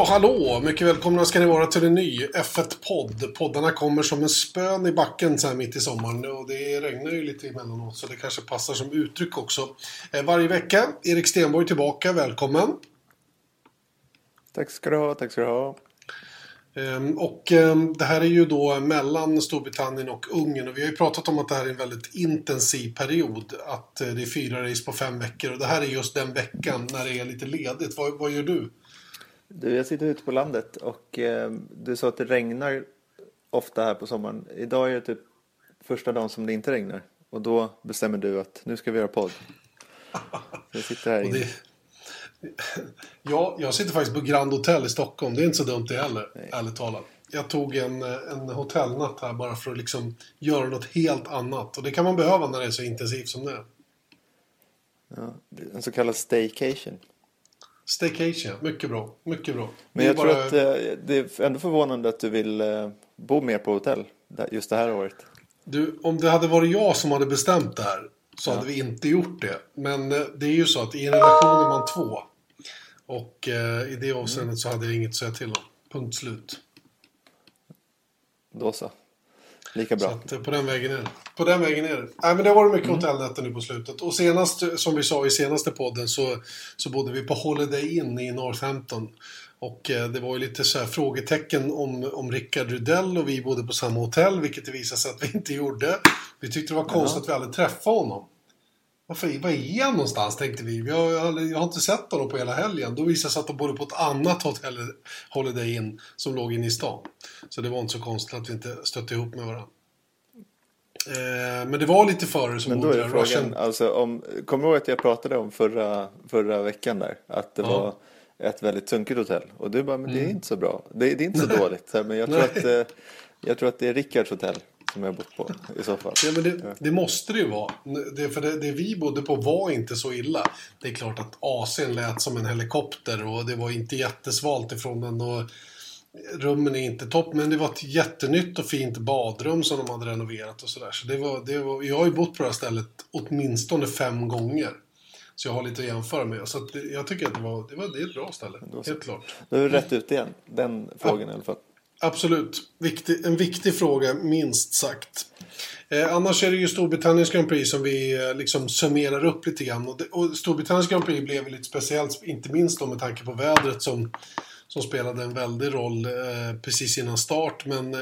Ja, hallå! Mycket välkomna ska ni vara till en ny F1-podd. Poddarna kommer som en spön i backen så här mitt i sommaren och det regnar ju lite emellanåt så det kanske passar som uttryck också. Eh, varje vecka, Erik Stenborg tillbaka, välkommen! Tack ska du ha, tack ska du ha. Ehm, och ehm, det här är ju då mellan Storbritannien och Ungern och vi har ju pratat om att det här är en väldigt intensiv period. Att eh, det är fyra race på fem veckor och det här är just den veckan när det är lite ledigt. Vad, vad gör du? Du, jag sitter ute på landet och eh, du sa att det regnar ofta här på sommaren. Idag är det typ första dagen som det inte regnar. Och då bestämmer du att nu ska vi göra podd. Jag sitter här inne. Ja, jag sitter faktiskt på Grand Hotel i Stockholm. Det är inte så dumt det heller, ärligt talat. Jag tog en, eh, en hotellnatt här bara för att liksom göra något helt annat. Och det kan man behöva när det är så intensivt som det är. Ja, en så kallad staycation. Staycation, mycket bra. Mycket bra. Men jag tror bara- att eh, det är ändå förvånande att du vill eh, bo mer på hotell just det här året. Du, om det hade varit jag som hade bestämt det här så hade vi inte gjort det. Men eh, det är ju så att i en relation är man två. Och i det avseendet så hade jag inget att säga till om. Punkt slut. Då så. Lika Så bra. att, eh, på den vägen är det. På den vägen är det. Nej, men det har varit Mm. mycket hotellnätter nu på slutet. Och senast, som vi sa i senaste podden, så, så bodde vi på Holiday Inn i Northampton. Och eh, det var ju lite så här frågetecken om, om Rickard Rudell och vi bodde på samma hotell, vilket det visade sig att vi inte gjorde. Vi tyckte det var konstigt att vi aldrig träffade honom. Varför, var är han någonstans tänkte vi. Vi har, jag har inte sett honom på hela helgen. Då visade det sig att de bodde på ett annat hotell, Holiday Inn, som låg inne i stan. Så det var inte så konstigt att vi inte stötte ihop med varandra. Eh, men det var lite förare som Men då bodde är där. jag frågan, alltså om, kommer du ihåg att jag pratade om förra, förra veckan där? Att det Ja. var ett väldigt sunkigt hotell. Och du bara, men det är inte så bra. Det, det är inte så Mm. Dåligt. Men jag tror, att, eh, jag tror att det är Rickards hotell som jag har bott på i så fall. Ja, men det, det måste det ju vara. Det, för det, det vi bodde på var inte så illa. Det är klart att AC'n lät som en helikopter och det var inte jättesvalt ifrån den. Och rummen är inte topp, men det var ett jättenytt och fint badrum som de hade renoverat och sådär. Så det var, det var, jag har ju bott på det här stället åtminstone fem gånger. Så jag har lite att jämföra med. Så jag tycker att det var, det var det är ett bra ställe. Helt klart. Du rätt ut igen. Den frågan i alla fall. Absolut. Viktig, en viktig fråga, minst sagt. Eh, annars är det ju Storbritanniens Grand Prix som vi eh, liksom summerar upp lite grann. Och, det, och Storbritanniens Grand Prix blev ju lite speciellt, inte minst då med tanke på vädret som, som spelade en väldig roll eh, precis innan start. Men eh,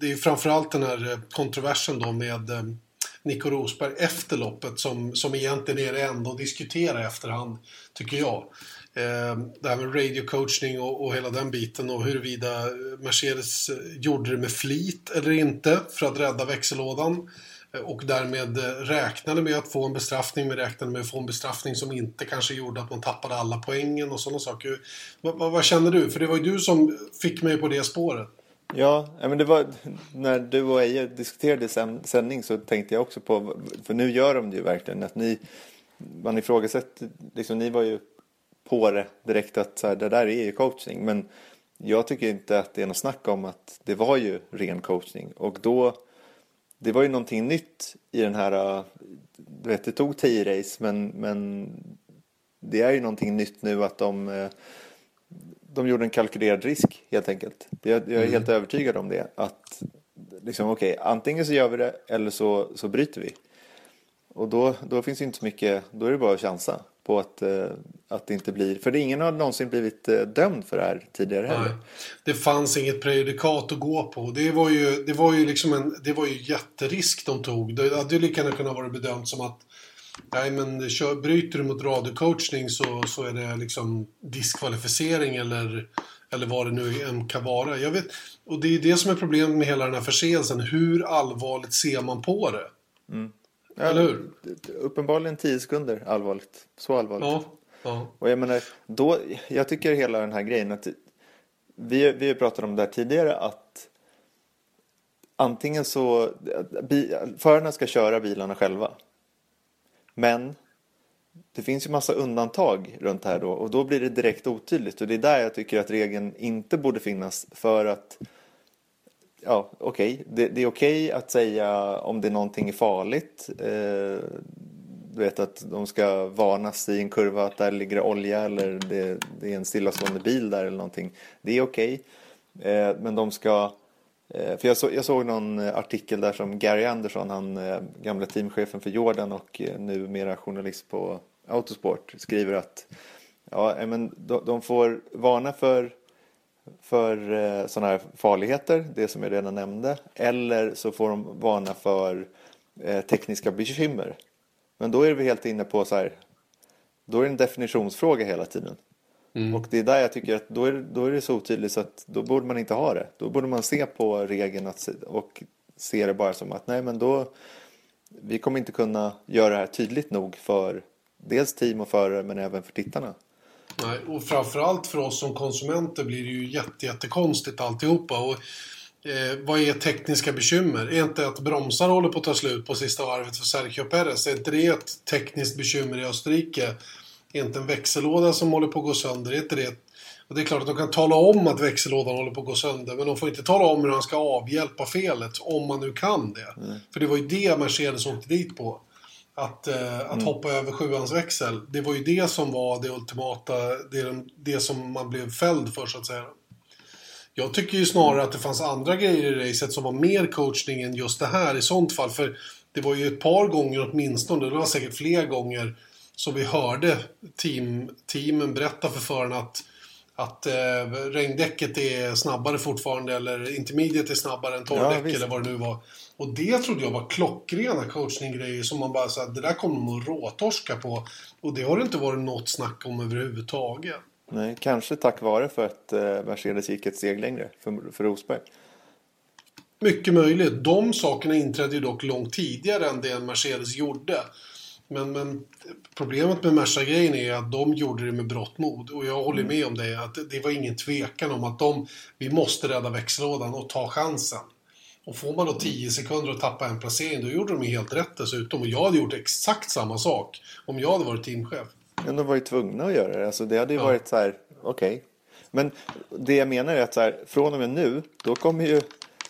det är ju framförallt den här eh, kontroversen då med eh, Nico Rosberg efter loppet som, som egentligen är det enda att diskutera i efterhand, tycker jag. Ehm, det här med radiocoachning och, och hela den biten och huruvida Mercedes gjorde det med flit eller inte för att rädda växellådan. Eh, och därmed eh, räknade med att få en bestraffning, men räknade med att få en bestraffning som inte kanske gjorde att man tappade alla poängen och sådana saker. Vad, vad, vad känner du? För det var ju du som fick mig på det spåret. Ja, men det var när du och Eje diskuterade sändning så tänkte jag också på, för nu gör de det ju verkligen, att ni, man ifrågasätter, liksom ni var ju på det direkt att så här, det där är ju coachning, men jag tycker inte att det är något snack om att det var ju ren coachning och då, det var ju någonting nytt i den här, du vet det tog tio race men, men det är ju någonting nytt nu att de de gjorde en kalkylerad risk helt enkelt. Jag, jag är helt övertygad om det. Att liksom, okej, antingen så gör vi det eller så, så bryter vi. Och då, då finns det inte så mycket, då är det bara att chansa på att, eh, att det inte blir, för ingen har någonsin blivit eh, dömd för det här tidigare heller. Nej. Det fanns inget prejudikat att gå på. Det var ju, det var ju liksom en, det var ju jätterisk de tog. Det hade ju lika gärna kunnat vara bedömt som att Nej men kör, bryter du mot radiocoachning så, så är det liksom diskvalificering eller, eller vad det nu än kan vara. Jag vet, och det är det som är problemet med hela den här förseelsen. Hur allvarligt ser man på det? Ja, Eller hur? Uppenbarligen 10 sekunder allvarligt. Så allvarligt. Ja. ja. Och jag menar, då, jag tycker hela den här grejen att vi, vi pratat om det här tidigare att antingen så, bi, förarna ska köra bilarna själva. Men det finns ju massa undantag runt här då och då blir det direkt otydligt och det är där jag tycker att regeln inte borde finnas för att ja, okej, okay. det, det, är okej okay att säga om det är någonting är farligt. Eh, du vet att de ska varnas i en kurva att där ligger olja eller det, det är en stillastående bil där eller någonting. Det är okej. Okay. Eh, men de ska eh, för jag, så, jag, såg någon artikel där som Gary Anderson, han eh, gamla teamchefen för Jordan och eh, numera journalist på Autosport, skriver att ja, eh, men de, de får varna för för eh, sådana här farligheter, det som jag redan nämnde, eller så får de varna för eh, tekniska bekymmer. Men då är vi helt inne på så här, då är det en definitionsfråga hela tiden. Mm. Och det är där jag tycker att då är, då är det så otydligt så att då borde man inte ha det. Då borde man se på regeln att, och se det bara som att nej men då vi kommer inte kunna göra det här tydligt nog för dels team och förare men även för tittarna. Nej, och framförallt för oss som konsumenter blir det ju jätte, jättekonstigt alltihopa. Och, eh, vad är tekniska bekymmer? Är inte att bromsar håller på att ta slut på sista varvet för Sergio Perez? Är inte det ett tekniskt bekymmer i Österrike? Är inte en växellåda som håller på att gå sönder? Är inte det och det är klart att de kan tala om att växellådan håller på att gå sönder, men de får inte tala om hur han ska avhjälpa felet, om man nu kan det. Mm. För det var ju det Mercedes åkte dit på. Att, eh, att mm. hoppa över sjuans växel. Det var ju det som var det ultimata, det, det som man blev fälld för så att säga. Jag tycker ju snarare att det fanns andra grejer i racet som var mer coachning än just det här i sånt fall. För det var ju ett par gånger åtminstone, det var säkert fler gånger, som vi hörde team, teamen berätta för förarna att att eh, regndäcket är snabbare fortfarande eller intermediate är snabbare än torrdäck ja, eller vad det nu var. Och det trodde jag var klockrena coachninggrejer som man bara sa det där kommer de att råtorska på. Och det har det inte varit något snack om överhuvudtaget. Nej, kanske tack vare för att eh, Mercedes gick ett steg längre för, för Rosberg. Mycket möjligt. De sakerna inträdde ju dock långt tidigare än det Mercedes gjorde. Men, men problemet med Merca-grejen är att de gjorde det med brått mod. Och jag håller mm. med om det. Att det var ingen tvekan om att de, vi måste rädda växellådan och ta chansen. Och får man då 10 sekunder att tappa en placering, då gjorde de helt rätt dessutom. Och jag hade gjort exakt samma sak om jag hade varit teamchef. Men de var ju tvungna att göra det. Alltså det hade ju ja. varit så här, okej. Okay. Men det jag menar är att så här, från och med nu, då kommer ju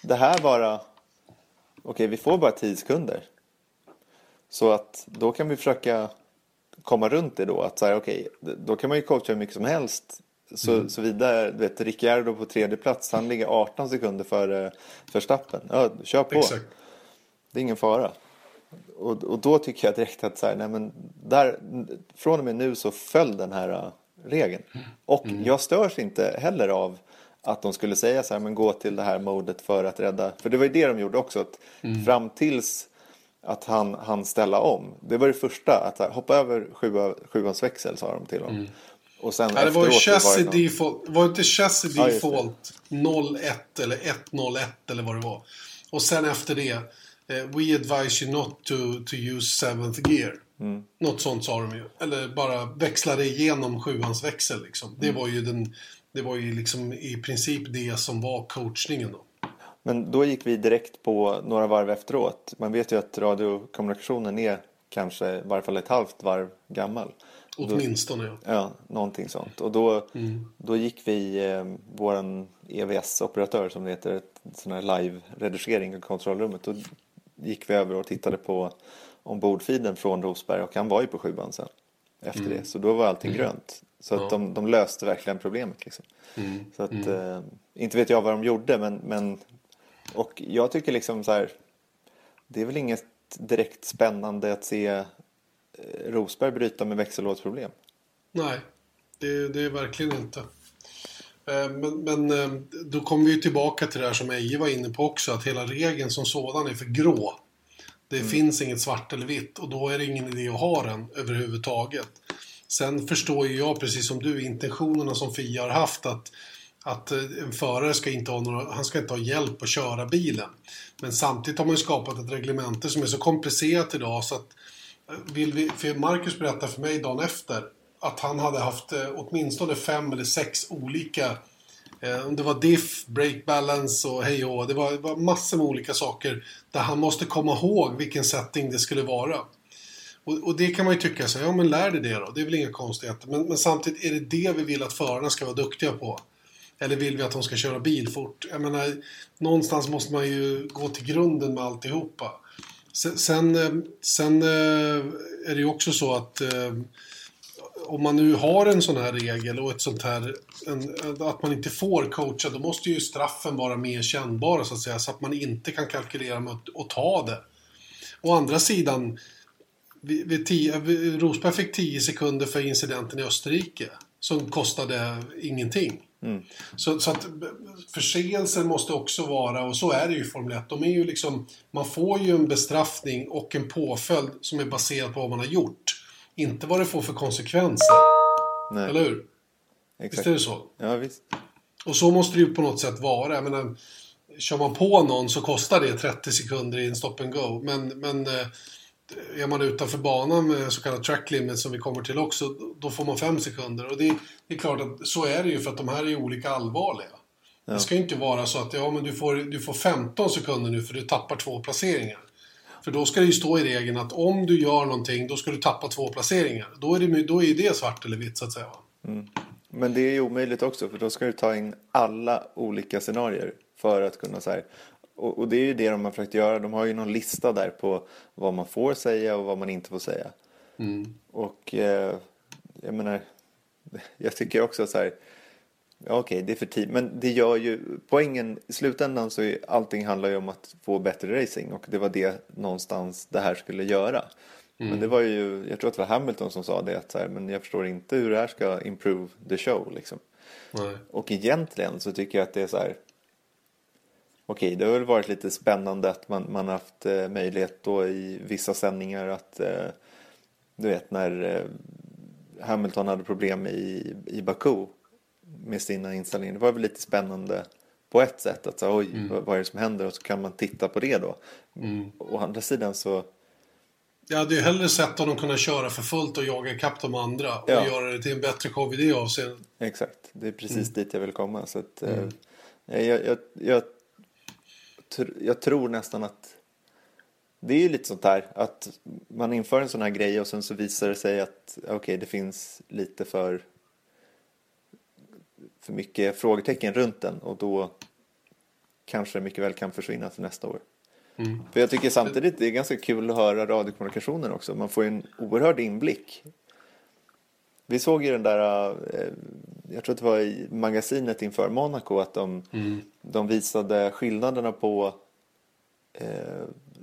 det här vara, okej okay, vi får bara 10 sekunder. Så att då kan vi försöka komma runt det då. Att så här, okay, då kan man ju coacha hur mycket som helst. Så, mm. så vidare, du vet, Ricciardo på tredje plats, han ligger 18 sekunder före Verstappen. Ja, kör på. Exakt. Det är ingen fara. Och, och då tycker jag direkt att så här, nej men där, från och med nu så föll den här uh, regeln. Och mm. jag störs inte heller av att de skulle säga så här, men gå till det här modet för att rädda. För det var ju det de gjorde också. Att mm. Fram tills att han han ställa om. Det var det första, att här, hoppa över sjua, sjuans växel sa de till honom. Mm. Och sen ja, det var ju chassis var det default, var inte chassis default ja, 01 eller 101 eller vad det var. Och sen efter det, eh, we advise you not to, to use seventh gear. Mm. Något sånt sa de ju. Eller bara växla det igenom sjuans växel liksom. Det mm. var ju den, det var ju liksom i princip det som var coachningen då. Men då gick vi direkt på några varv efteråt. Man vet ju att radiokommunikationen är kanske i varje fall ett halvt varv gammal. Åtminstone ja. Ja, någonting sånt. Och då, mm. då gick vi, eh, våran EVS-operatör som det heter, ett sån här live-redigering i kontrollrummet. Då gick vi över och tittade på ombordfiden från Rosberg och han var ju på sjuan sen. Efter mm. det. Så då var allting mm. grönt. Så att ja. de, de, löste verkligen problemet. Liksom. Mm. Så att, mm. eh, inte vet jag vad de gjorde men, men och jag tycker liksom så här, det är väl inget direkt spännande att se eh, Rosberg bryta med växellådsproblem. Nej, det, det är verkligen inte. Eh, men, men eh, då kommer vi tillbaka till det här som Eje var inne på också, att hela regeln som sådan är för grå. Det mm. finns inget svart eller vitt och då är det ingen idé att ha den överhuvudtaget. Sen förstår ju jag, precis som du, intentionerna som Fia har haft att att eh, en förare ska inte ha, några, han ska inte ha hjälp att köra bilen. Men samtidigt har man ju skapat ett reglemente som är så komplicerat idag så att eh, vill vi, för Marcus berättade för mig dagen efter att han hade haft eh, åtminstone fem eller sex olika eh, det var diff, break balance och hej och det var, det var massor med olika saker där han måste komma ihåg vilken setting det skulle vara. Och, och, det kan man ju tycka så ja men lär dig det då, det är väl inga konstigheter. Men, men, samtidigt, är det det vi vill att förarna ska vara duktiga på? Eller vill vi att de ska köra bil fort? Jag menar, någonstans måste man ju gå till grunden med alltihopa. Sen, eh, sen, sen är det ju också så att eh, om man nu har en sån här regel och ett sånt här, en, att man inte får coacha, då måste ju straffen vara mer kännbara så att säga, så att man inte kan kalkylera med att, att ta det. Å andra sidan, vid, vid tio, Rosberg fick 10 sekunder för incidenten i Österrike, som kostade ingenting. Mm. Så, så, att förseelsen måste också vara, och så är det ju i Formel 1, de är ju liksom, man får ju en bestraffning och en påföljd som är baserad på vad man har gjort. Inte vad det får för konsekvenser. Nej. Eller hur? Exakt. Visst är det så? Ja, visst. Och så måste det ju på något sätt vara. Jag menar, kör man på någon så kostar det 30 sekunder i en stop and go. Men, men eh, är man utanför banan med så kallad track limit som vi kommer till också, då får man 5 sekunder. Och det, det, är klart att så är det ju för att de här är olika allvarliga. Ja. Det ska ju inte vara så att ja, men du, får, du får 15 sekunder nu för du tappar två placeringar. För då ska det ju stå i regeln att om du gör någonting, då ska du tappa två placeringar. Då är det, då är det svart eller vitt så att säga. Mm. Men det är ju omöjligt också, för då ska du ta in alla olika scenarier för att kunna här, och, och, det är ju det de har försökt göra. De har ju någon lista där på vad man får säga och vad man inte får säga. Mm. Och eh, jag menar, jag tycker också så här, Okej, okay, det är för tidigt. Men det gör ju, poängen i slutändan så är allting handlar ju om att få bättre racing och det var det någonstans det här skulle göra. Mm. Men det var ju, jag tror att det var Hamilton som sa det att så här, men jag förstår inte hur det här ska improve the show liksom. Nej. Och egentligen så tycker jag att det är så här, okej, det har väl varit lite spännande att man, man haft eh, möjlighet då i vissa sändningar att, eh, du vet när eh, Hamilton hade problem i, i Baku med sina inställningar. Det var väl lite spännande på ett sätt. Att så, oj, mm. vad är det som händer? Och så kan man titta på det då. Mm. Å andra sidan så... Jag hade ju hellre sett honom kunna köra för fullt och jaga ikapp de andra. Och ja. göra det till en bättre show i det avseendet. Exakt, det är precis mm. dit jag vill komma. Så att, mm. eh, jag, jag, jag, jag, tror nästan att det är ju lite sånt här att man inför en sån här grej och sen så visar det sig att okej, okay, det finns lite för för mycket frågetecken runt den och då kanske det mycket väl kan försvinna till nästa år. Mm. För jag tycker samtidigt det är ganska kul att höra radiokommunikationen också. Man får ju en oerhörd inblick. Vi såg ju den där, eh, jag tror att det var i magasinet inför Monaco att de, mm. De visade skillnaderna på eh,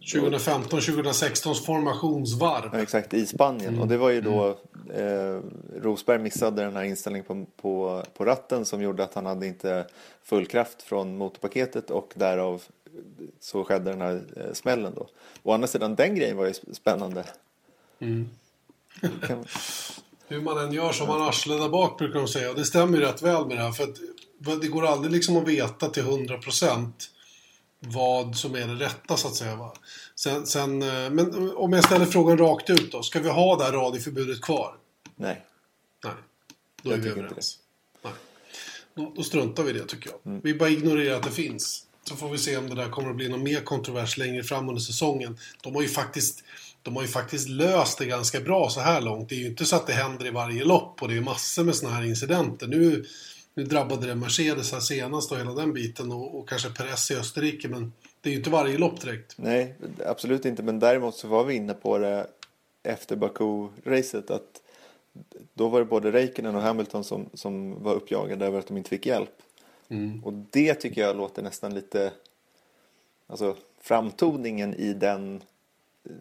2015-2016 formationsvarv. Ja, exakt, i Spanien. Mm. Och det var ju då mm. eh, Rosberg missade den här inställningen på, på, på ratten som gjorde att han hade inte full kraft från motorpaketet och därav så skedde den här eh, smällen då. Å andra sidan, den grejen var ju spännande. Mm. Hur man än gör så har man arslet där bak brukar de säga. Och det stämmer ju rätt väl med det här. För att det går aldrig liksom att veta till 100 procent vad som är det rätta så att säga. Va? Sen, sen, eh, men om jag ställer frågan rakt ut då. Ska vi ha det här radioförbudet kvar? Nej. Nej. Då jag är vi överens. Nej. Då, då struntar vi i det tycker jag. Mm. Vi bara ignorerar att det finns. Så får vi se om det där kommer att bli någon mer kontrovers längre fram under säsongen. De har ju faktiskt, de har ju faktiskt löst det ganska bra så här långt. Det är ju inte så att det händer i varje lopp och det är massor med sådana här incidenter. Nu nu drabbade det Mercedes här senast och hela den biten och, och kanske Perez i Österrike men det är ju inte varje lopp direkt. Nej, absolut inte. Men däremot så var vi inne på det efter Baku-racet att då var det både Räikkönen och Hamilton som, som var uppjagade över att de inte fick hjälp. Mm. Och det tycker jag låter nästan lite, alltså framtoningen i den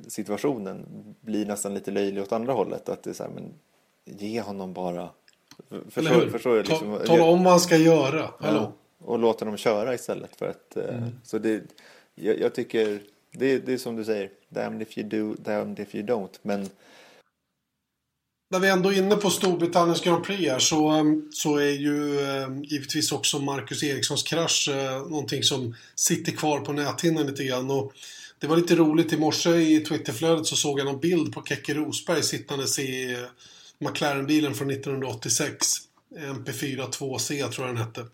situationen blir nästan lite löjlig åt andra hållet. Att det är så här, men ge honom bara Förstår, förstår jag liksom, Ta, tala om vad han ska göra. Ja, och låta dem köra istället för att... Eh, mm. Så det, jag, jag, tycker, det, det är som du säger, damned if you do, damned if you don't. Men när vi ändå är inne på Storbritanniens Grand Prix här så, ehm, så är ju eh, givetvis också Marcus Erikssons krasch eh, någonting som sitter kvar på näthinnan lite grann. Och det var lite roligt, i morse i Twitterflödet så såg jag någon bild på Keke Rosberg sittandes i eh, McLaren-bilen från 1986. MP4 2C tror jag den hette.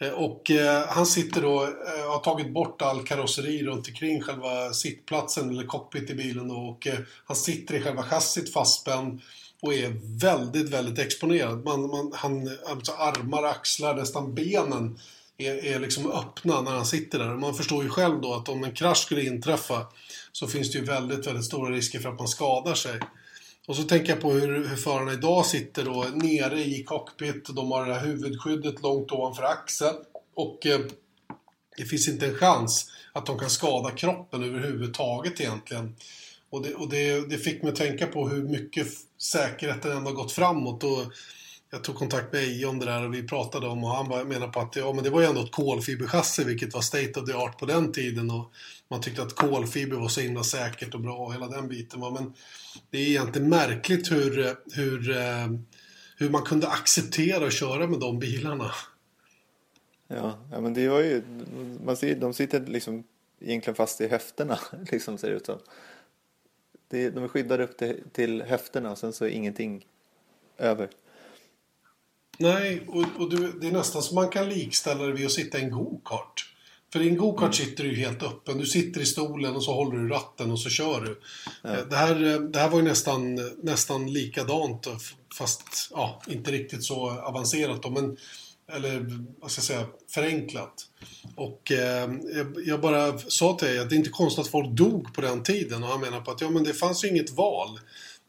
Eh, och eh, han sitter då, eh, har tagit bort all karosseri runt omkring själva sittplatsen eller cockpit i bilen då, och eh, han sitter i själva chassit fastspänd och är väldigt, väldigt exponerad. Man, man, han, alltså armar, axlar, nästan benen är, är liksom öppna när han sitter där. Man förstår ju själv då att om en krasch skulle inträffa så finns det ju väldigt, väldigt stora risker för att man skadar sig. Och så tänker jag på hur, hur förarna idag sitter då nere i cockpit. De har det här huvudskyddet långt ovanför axeln. Och eh, det finns inte en chans att de kan skada kroppen överhuvudtaget egentligen. Och, det, och det, det fick mig att tänka på hur mycket säkerheten ändå har gått framåt. Och jag tog kontakt med Eje om det där och vi pratade om och han menade på att ja, men det var ju ändå ett kolfiberchassi vilket var state of the art på den tiden. Och man tyckte att kolfiber var så himla säkert och bra och hela den biten. Va? Men det är egentligen märkligt hur, hur, eh, hur man kunde acceptera att köra med de bilarna. Ja, ja men det var ju, man ser, de sitter liksom egentligen fast i höfterna, liksom ser det ut som. Det, de är skyddade upp till, till höfterna och sen så är ingenting över. Nej, och, och du, det är nästan som man kan likställa det vid att sitta i en go-kart. För i en go-kart sitter du helt öppen. Du sitter i stolen och så håller du ratten och så kör du. Ja. Det, här, det här var ju nästan, nästan likadant fast ja, inte riktigt så avancerat då, men eller vad ska jag säga, förenklat. Och eh, jag bara sa till dig att det är inte konstigt att folk dog på den tiden och han menar på att ja men det fanns ju inget val.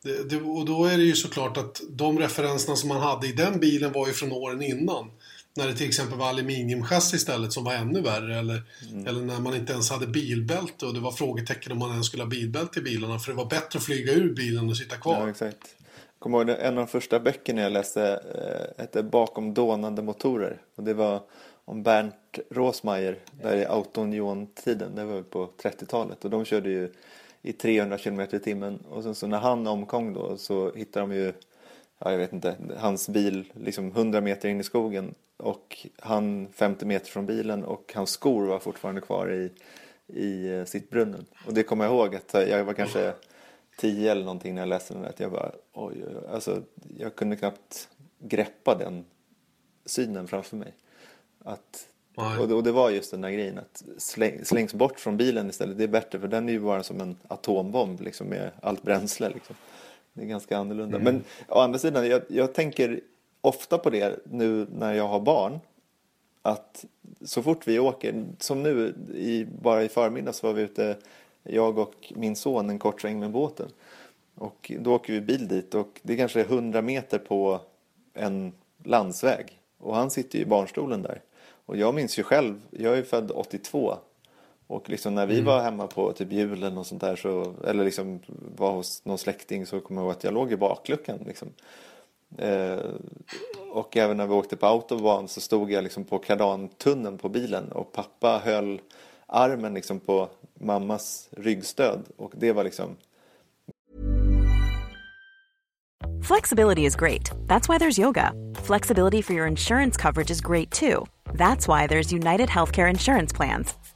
Det, det, och då är det ju såklart att de referenserna som man hade i den bilen var ju från åren innan. När det till exempel var aluminiumchassi istället som var ännu värre. Eller, mm. eller när man inte ens hade bilbälte och det var frågetecken om man ens skulle ha bilbälte i bilarna. För det var bättre att flyga ur bilen och sitta kvar. Ja, exakt. Jag kommer ihåg en av de första böckerna jag läste eh, hette Bakom dånande motorer. Och det var om Bernt Rosmeier där i Autounion-tiden. Det var på 30-talet. Och de körde ju i 300 km i timmen. Och sen så när han omkom då så hittade de ju, ja jag vet inte, hans bil liksom 100 meter in i skogen. Och han 50 meter från bilen och hans skor var fortfarande kvar i, i eh, sitt brunnen. Och det kommer jag ihåg att jag var kanske 10 eller någonting när jag läste den. Att jag bara, oj, oj, oj. Alltså, jag kunde knappt greppa den synen framför mig. Att och det, och det, var just den där grejen att släng, slängs bort från bilen istället. Det är bättre för den är ju bara som en atombomb liksom med allt bränsle. Liksom. Det är ganska annorlunda. Mm. Men å andra sidan, jag, jag tänker ofta på det nu när jag har barn. Att så fort vi åker, som nu i, bara i förmiddags var vi ute, jag och min son en kort sväng med båten. Och då åker vi bil dit och det är kanske 100 meter på en landsväg. Och han sitter i barnstolen där. Och jag minns ju själv, jag är född 82. Och liksom när vi mm. var hemma på typ julen och sånt där så, eller liksom var hos någon släkting så kommer jag ihåg att jag låg i bakluckan liksom. Eh, och även när vi åkte på autobahn så stod jag liksom på kardantunneln på bilen och pappa höll armen liksom på mammas ryggstöd och det var liksom Flexibility is great. That's why there's yoga. Flexibility for your insurance coverage is great too. That's why there's United Healthcare Insurance Plans.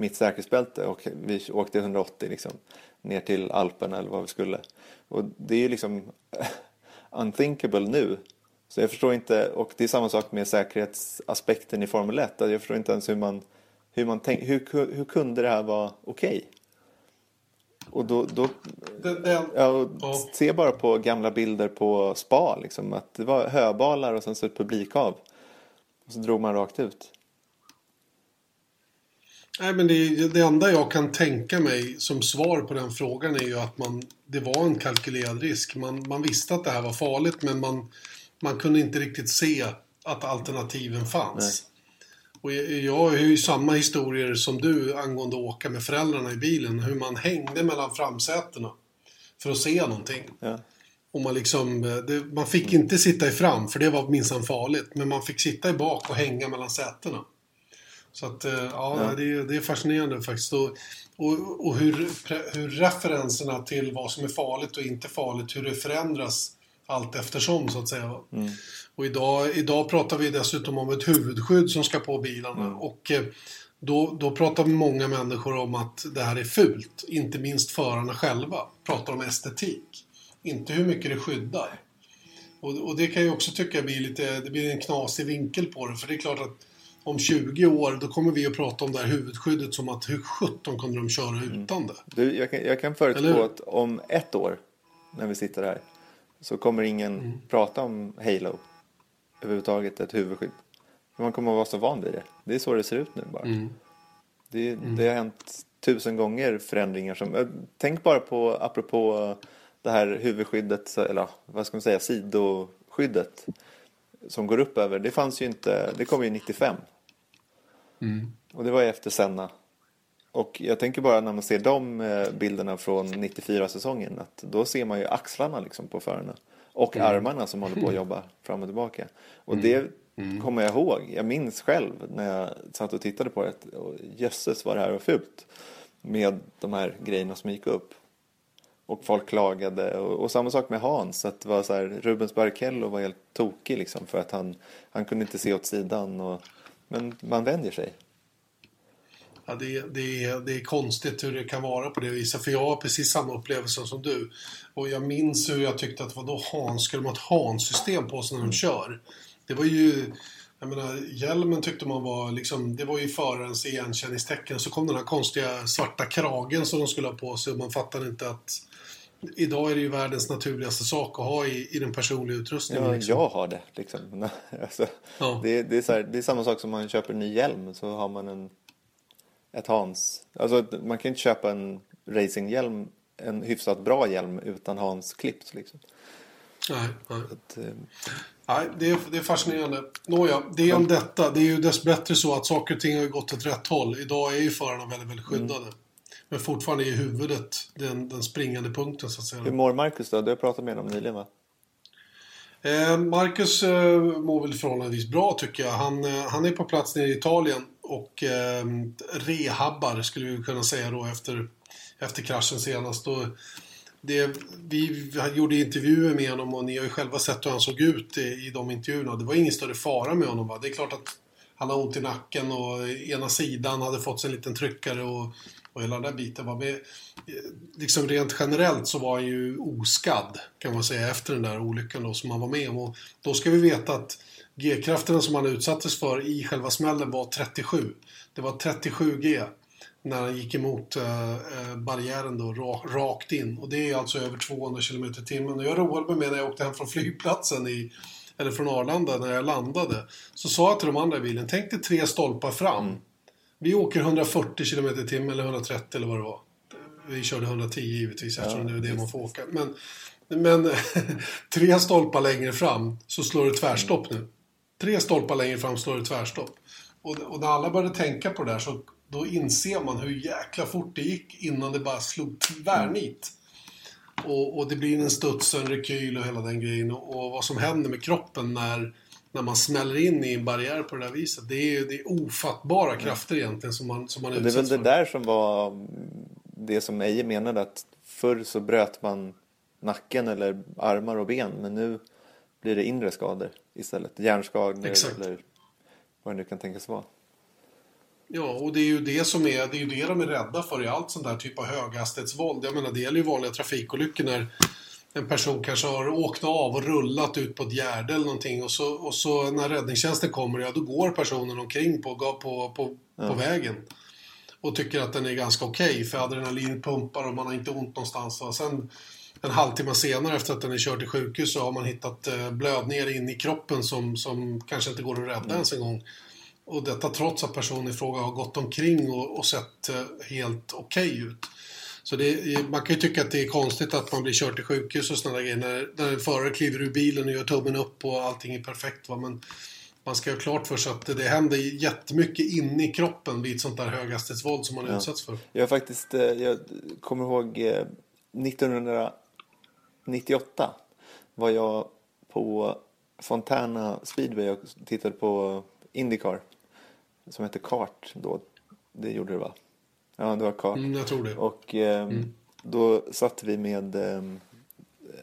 Mitt säkerhetsbälte och vi åkte 180 liksom. ner till Alperna eller vad vi skulle. Och det är ju liksom unthinkable nu. Så jag förstår inte, och det är samma sak med säkerhetsaspekten i Formel 1. Jag förstår inte ens hur man, hur man tänk, hur, hur kunde det här vara okej? Okay? Och då, då ja. se bara på gamla bilder på spa liksom, att det var höbalar och sen så ett publikhav. Och så drog man rakt ut. Nej, men det, det enda jag kan tänka mig som svar på den frågan är ju att man, det var en kalkylerad risk. Man, man visste att det här var farligt men man, man kunde inte riktigt se att alternativen fanns. Och jag, jag har ju samma historier som du angående att åka med föräldrarna i bilen. Hur man hängde mellan framsätena för att se någonting. Ja. Och man, liksom, det, man fick inte sitta i fram, för det var minsann farligt. Men man fick sitta i bak och hänga mellan sätena. Så att, eh, ja, Ja. Det, är, det är fascinerande faktiskt. Och, och, och hur, hur referenserna till vad som är farligt och inte farligt, hur det förändras allt eftersom så att säga. va. Och idag, idag pratar vi dessutom om ett huvudskydd som ska på bilarna. Och eh, då, då pratar många människor om att det här är fult. Inte minst förarna själva pratar om estetik. Inte hur mycket det skyddar. Och, och det kan jag också tycka blir lite, det blir en knasig vinkel på det. För det är klart att om 20 år då kommer vi att prata om det här huvudskyddet som att hur sjutton kunde de köra utan det? Du, jag, kan, jag kan förutspå att om ett år, när vi sitter här, så kommer ingen Mm. prata om Halo överhuvudtaget, ett huvudskydd. Man kommer att vara så van vid det. Det är så det ser ut nu bara. Mm. Det, det har hänt tusen gånger förändringar som... Tänk bara på, apropå det här huvudskyddet, eller vad ska man säga, sidoskyddet som går upp över. Det fanns ju inte, det kom ju 95. Och det var ju efter Senna. Och jag tänker bara när man ser de eh, bilderna från 94-säsongen att då ser man ju axlarna liksom på förarna. Och armarna som håller på att jobba fram och tillbaka. Och det kommer jag ihåg. Jag minns själv när jag satt och tittade på det. Och jösses vad det här var fult. Med de här grejerna som gick upp. Och folk klagade. Och, och samma sak med Hans. Att det var så här, Rubens Barrichello var helt tokig liksom. För att han, han kunde inte se åt sidan. Och, men man vänjer sig. Ja, det, det, är, det är konstigt hur det kan vara på det viset. För jag har precis samma upplevelse som du. Och jag minns hur jag tyckte att vadå Hans, skulle de ha ett Hans-system på sig när de kör? Det var ju... Jag menar, hjälmen tyckte man var liksom, det var ju förarens igenkänningstecken. Så kom den här konstiga svarta kragen som de skulle ha på sig och man fattade inte att idag är det ju världens naturligaste sak att ha i, i den personliga utrustningen. Ja, liksom. jag har det liksom. alltså, Ja. det, det, är här, det är samma sak som man köper en ny hjälm så har man en ett Hans. Alltså man kan inte köpa en racinghjälm, en hyfsat bra hjälm utan Hans klippt liksom. Nej, nej. Att, eh, Nej, det är, det är fascinerande. Nåja, det är om detta. Det är ju dess bättre så att saker och ting har gått åt rätt håll. Idag är ju förarna väldigt, väldigt skyddade. Men fortfarande är huvudet den, den springande punkten så att säga. hur mår Marcus då? Du har pratat med honom nyligen va? Eh, Marcus eh, mår väl förhållandevis bra tycker jag. Han, eh, han är på plats nere i Italien och eh, rehabbar skulle vi kunna säga då efter, efter kraschen senast. Och det, vi gjorde intervjuer med honom och ni har ju själva sett hur han såg ut i, i de intervjuerna. Det var ingen större fara med honom. Va? Det är klart att han har ont i nacken och ena sidan hade fått sig en liten tryckare och, och hela den där biten. var med. Eh, liksom rent generellt så var han ju oskadd kan man säga efter den där olyckan då, som han var med om. Och då ska vi veta att G-krafterna som han utsattes för i själva smällen var 37. Det var 37G när han gick emot eh, eh barriären då, rakt in. Och det är alltså över 200 km i timmen. Jag roade mig med när jag åkte hem från flygplatsen i, eller från Arlanda när jag landade. Så sa jag till de andra i bilen, tänk dig tre stolpar fram. Vi åker 140 km i timmen eller 130 eller vad det var. Vi körde 110 givetvis eftersom det är det man får åka. Men, men tre stolpar längre fram så slår det tvärstopp nu. Tre stolpar längre fram slår det tvärstopp. Och, och när alla började tänka på det där så då inser man hur jäkla fort det gick innan det bara slog tvärnit. Och, och det blir en studs, en rekyl och hela den grejen. Och, och vad som händer med kroppen när, när man smäller in i en barriär på det där viset. Det är, det är ofattbara krafter egentligen som man, som man Och det är väl utsätts det för. där som var det som Eje menade att förr så bröt man nacken eller armar och ben men nu blir det inre skador istället. Hjärnskador Exakt. eller vad det nu kan tänkas vara. Ja, och det är ju det som är, det är ju det de är rädda för i allt sånt där typ av höghastighetsvåld. Jag menar, det gäller ju vanliga trafikolyckor när en person kanske har åkt av och rullat ut på ett gärde eller någonting och så, och så när räddningstjänsten kommer, ja då går personen omkring på, på, på, på vägen. Och tycker att den är ganska okej för adrenalin pumpar och man har inte ont någonstans. Och sen en halvtimme senare efter att den är körd till sjukhus så har man hittat eh, blödningar in i kroppen som, som kanske inte går att rädda ens en gång. Och detta trots att personen i fråga har gått omkring och, och sett eh, helt okej ut. Så det, man kan ju tycka att det är konstigt att man blir körd till sjukhus och sådana grejer när, när en förare kliver ur bilen och gör tummen upp och allting är perfekt. Va? Men man ska ha klart för sig att det händer jättemycket inne i kroppen vid ett sånt där höghastighetsvåld som man ja. utsätts för. Jag faktiskt, eh, jag kommer ihåg 1998 var jag på Fontana Speedway och tittade på Indycar som hette Kart då. Det gjorde det va? Ja, det var Kart. Mm, jag tror det. Och eh, mm. då satt vi med eh,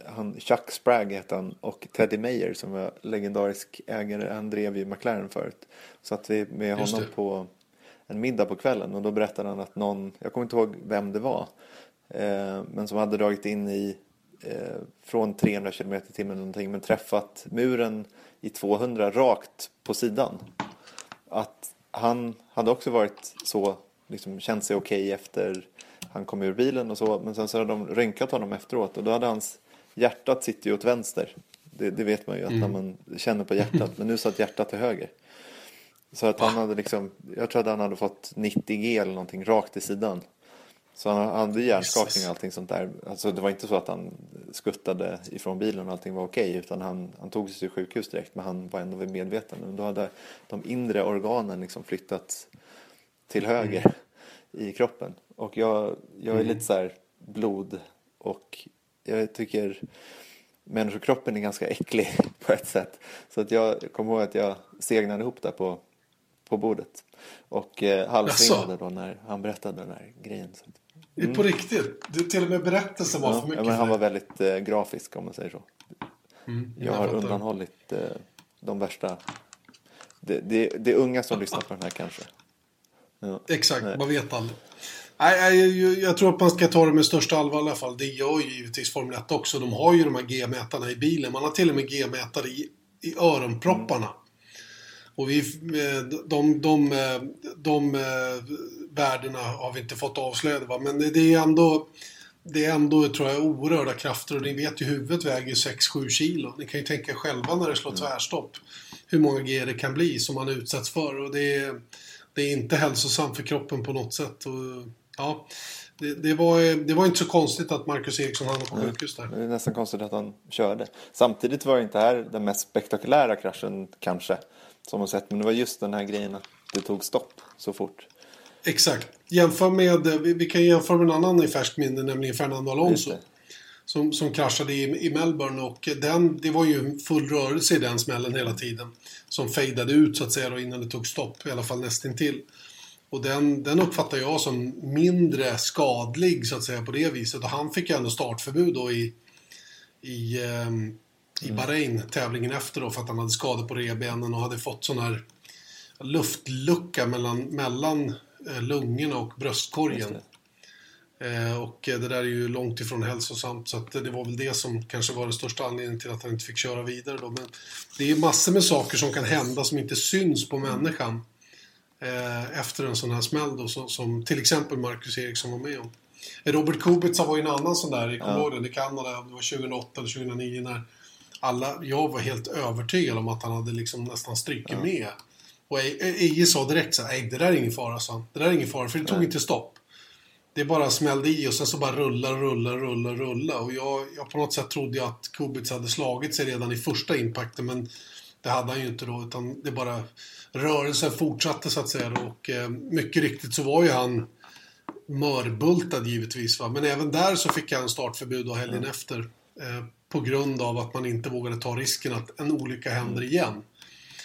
han, Chuck Spragg hette han och Teddy Mayer som var legendarisk ägare. Han drev ju McLaren förut. Så att vi med honom på en middag på kvällen och då berättade han att någon, jag kommer inte ihåg vem det var, eh, men som hade dragit in i eh, från 300 km i timmen någonting men träffat muren i 200 rakt på sidan. Att han hade också varit så, liksom känt sig okej okay efter han kom ur bilen och så men sen så hade de röntgat honom efteråt och då hade hans hjärtat sitter ju åt vänster. Det, det vet man ju att mm. när man känner på hjärtat. Men nu satt hjärtat till höger. Så att han hade liksom, jag tror att han hade fått 90 G eller någonting rakt i sidan. Så han hade hjärnskakning och allting sånt där. Alltså det var inte så att han skuttade ifrån bilen och allting var okej. Utan han, han tog sig till sjukhus direkt. Men han var ändå vid medvetande. Men då hade de inre organen liksom flyttats till höger mm. i kroppen. Och jag, jag är mm. lite så här blod och jag tycker människokroppen är ganska äcklig på ett sätt. Så att jag kommer ihåg att jag segnade ihop där på, på bordet. Och eh, halvsvimmade då när han berättade den här grejen. Så att, mm. På riktigt? Du, till och med berättelsen var ja, för mycket ja, men Han var väldigt eh, grafisk om man säger så. Mm, jag, jag har undanhållit eh, de värsta. Det, det, det är unga som lyssnar på den här kanske. Ja. Exakt, Nej. man vet aldrig. Nej, jag, jag, tror att man ska ta det med största allvar i alla fall. Det gör ju givetvis Formel 1 också. De har ju de här G-mätarna i bilen. Man har till och med G-mätare i, i öronpropparna. Mm. Och vi, eh, de, de, de, eh, de eh, värdena har vi inte fått avslöjade. Va? Men det är ändå, det är ändå, tror jag, oerhörda krafter. Och ni vet ju, huvudet väger 6-7 kilo. Ni kan ju tänka själva när det slår mm. tvärstopp. Hur många G det kan bli som man utsätts för. Och det är, det är inte hälsosamt för kroppen på något sätt. Och, ja, det, det, var, det var inte så konstigt att Marcus Eriksson hamnade på sjukhus där. Det är nästan konstigt att han körde. Samtidigt var det inte här den mest spektakulära kraschen kanske. Som man sett. Men det var just den här grejen att det tog stopp så fort. Exakt. Jämför med, vi, vi kan jämföra med en annan i färskt minne, nämligen Fernando Alonso. Som, som kraschade i, i Melbourne och den, det var ju full rörelse i den smällen hela tiden. Som fejdade ut så att säga då, innan det tog stopp, i alla fall nästintill. Och den, den uppfattar jag som mindre skadlig så att säga på det viset. Och han fick ju ändå startförbud då i, i, eh, i Bahrain, tävlingen efter då, för att han hade skador på revbenen och hade fått sån här luftlucka mellan, mellan eh, lungorna och bröstkorgen. Eh, och det där är ju långt ifrån hälsosamt så att det var väl det som kanske var den största anledningen till att han inte fick köra vidare då. Men det är massor med saker som kan hända som inte syns på människan eh, efter en sån här smäll då, som, till exempel Marcus Eriksson var med om. Robert Kubica var ju en annan sån där, jag kommer det, i Kanada, det var 2008 eller 2009 när alla, jag var helt övertygad om att han hade liksom nästan strykit ja. med. Och Eje sa direkt så här, det där är ingen fara, sa Det där är ingen fara, för det tog inte stopp. Det bara smällde i och sen så bara rullar, rullar, rullar, rullar. Och jag, jag på något sätt trodde jag att Kubic hade slagit sig redan i första impacten, men det hade han ju inte då, utan det bara rörelsen fortsatte så att säga. Då. Och eh, mycket riktigt så var ju han mörbultad givetvis. Va? Men även där så fick han startförbud då helgen mm. efter. Eh, på grund av att man inte vågade ta risken att en olycka händer mm. igen.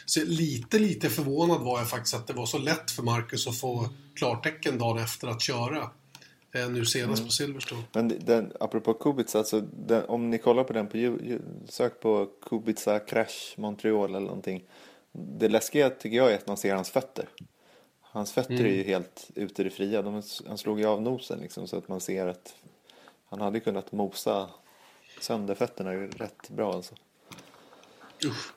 Så lite, lite förvånad var jag faktiskt att det var så lätt för Marcus att få klartecken dagen efter att köra. Nu senast mm. på Silverstone. Men den, apropå Kubica, alltså, den, om ni kollar på den på sök på Kubica Crash Montreal eller någonting. Det läskiga tycker jag är att man ser hans fötter. Hans fötter mm. är ju helt ute i det fria. De, han slog ju av nosen liksom så att man ser att han hade kunnat mosa sönder fötterna rätt bra alltså. Usch.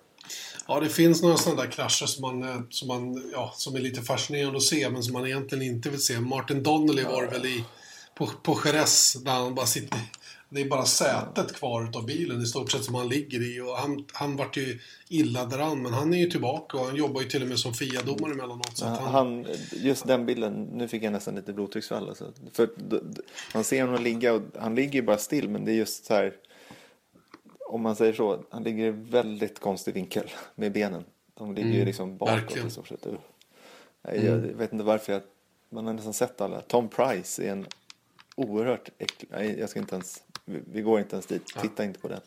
Ja, det finns några sådana där krascher som, man, eh, som, man, ja, som är lite fascinerande att se, men som man egentligen inte vill se. Martin Donnelly var det väl i, på, på Jerez, där han bara sitter det är bara sätet kvar utav bilen i stort sett som han ligger i. Och han, han vart ju illa däran, men han är ju tillbaka och han jobbar ju till och med som FIA-domare emellanåt. Så han... han... just den bilden, nu fick jag nästan lite blodtrycksfall. Alltså. För man ser honom ligga och han ligger ju bara still, men det är just så här. Om man säger så, han ligger i väldigt konstig vinkel med benen. De ligger ju liksom bakåt verkligen. i stort sett. Jag vet inte varför jag, man har nästan sett alla. Tom Price är en oerhört äcklig, nej jag ska inte ens, vi, går inte ens dit, titta inte på den.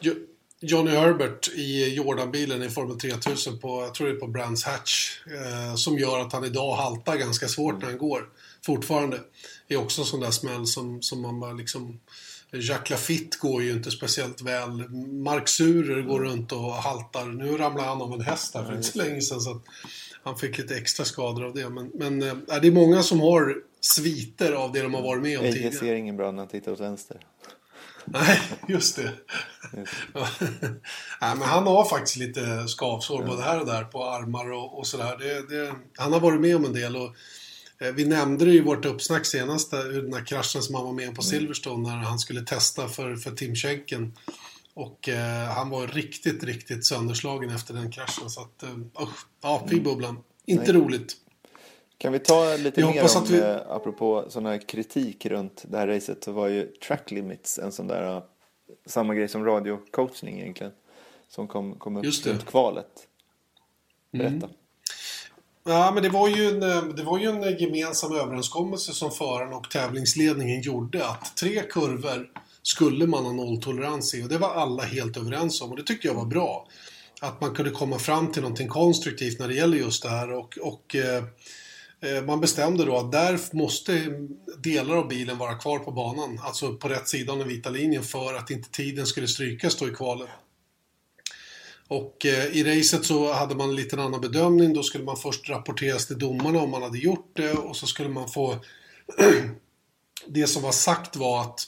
Jo- Johnny Herbert i Jordan-bilen i Formel 3000 på, jag tror det är på Brands Hatch, eh, som gör att han idag haltar ganska svårt när han går. Fortfarande. Det är också en sån där smäll som, som man bara liksom... Jacques Lafitte går ju inte speciellt väl. Mark Surer går runt och haltar. Nu ramlade han av en häst här för inte så länge sedan. Så att han fick lite extra skador av det. Men, men eh, det är många som har sviter av det de har varit med om tidigare. ser ingen bra när han tittar åt vänster. Nej, just det. Ja. Nej, men han har faktiskt lite skavsår både här och där på armar och, och sådär. Det, det, han har varit med om en del. Och, eh, vi nämnde det i vårt uppsnack senast, där, den här kraschen som han var med på Silverstone när han skulle testa för, för Tim Schenken. Och eh, han var riktigt, riktigt sönderslagen efter den kraschen. Så att, eh, usch, ja, fy bubblan. Inte roligt. Kan vi ta lite Jag mer om, vi- eh, apropå sån här kritik runt det här racet, så var ju track limits en sån där, eh, samma grej som radiocoachning egentligen, som kom, kom upp Just runt kvalet. Berätta. Ja, men det var, ju en, eh, det var ju en gemensam överenskommelse som föraren och tävlingsledningen gjorde att tre kurvor skulle man ha nolltolerans i och det var alla helt överens om och det tyckte jag var bra. Att man kunde komma fram till någonting konstruktivt när det gäller just det här och, och eh, Eh, man bestämde då att där måste delar av bilen vara kvar på banan, alltså på rätt sida av den vita linjen för att inte tiden skulle strykas då i kvalet. Och eh, i racet så hade man en liten annan bedömning. Då skulle man först rapporteras till domarna om man hade gjort det och så skulle man få... det som var sagt var att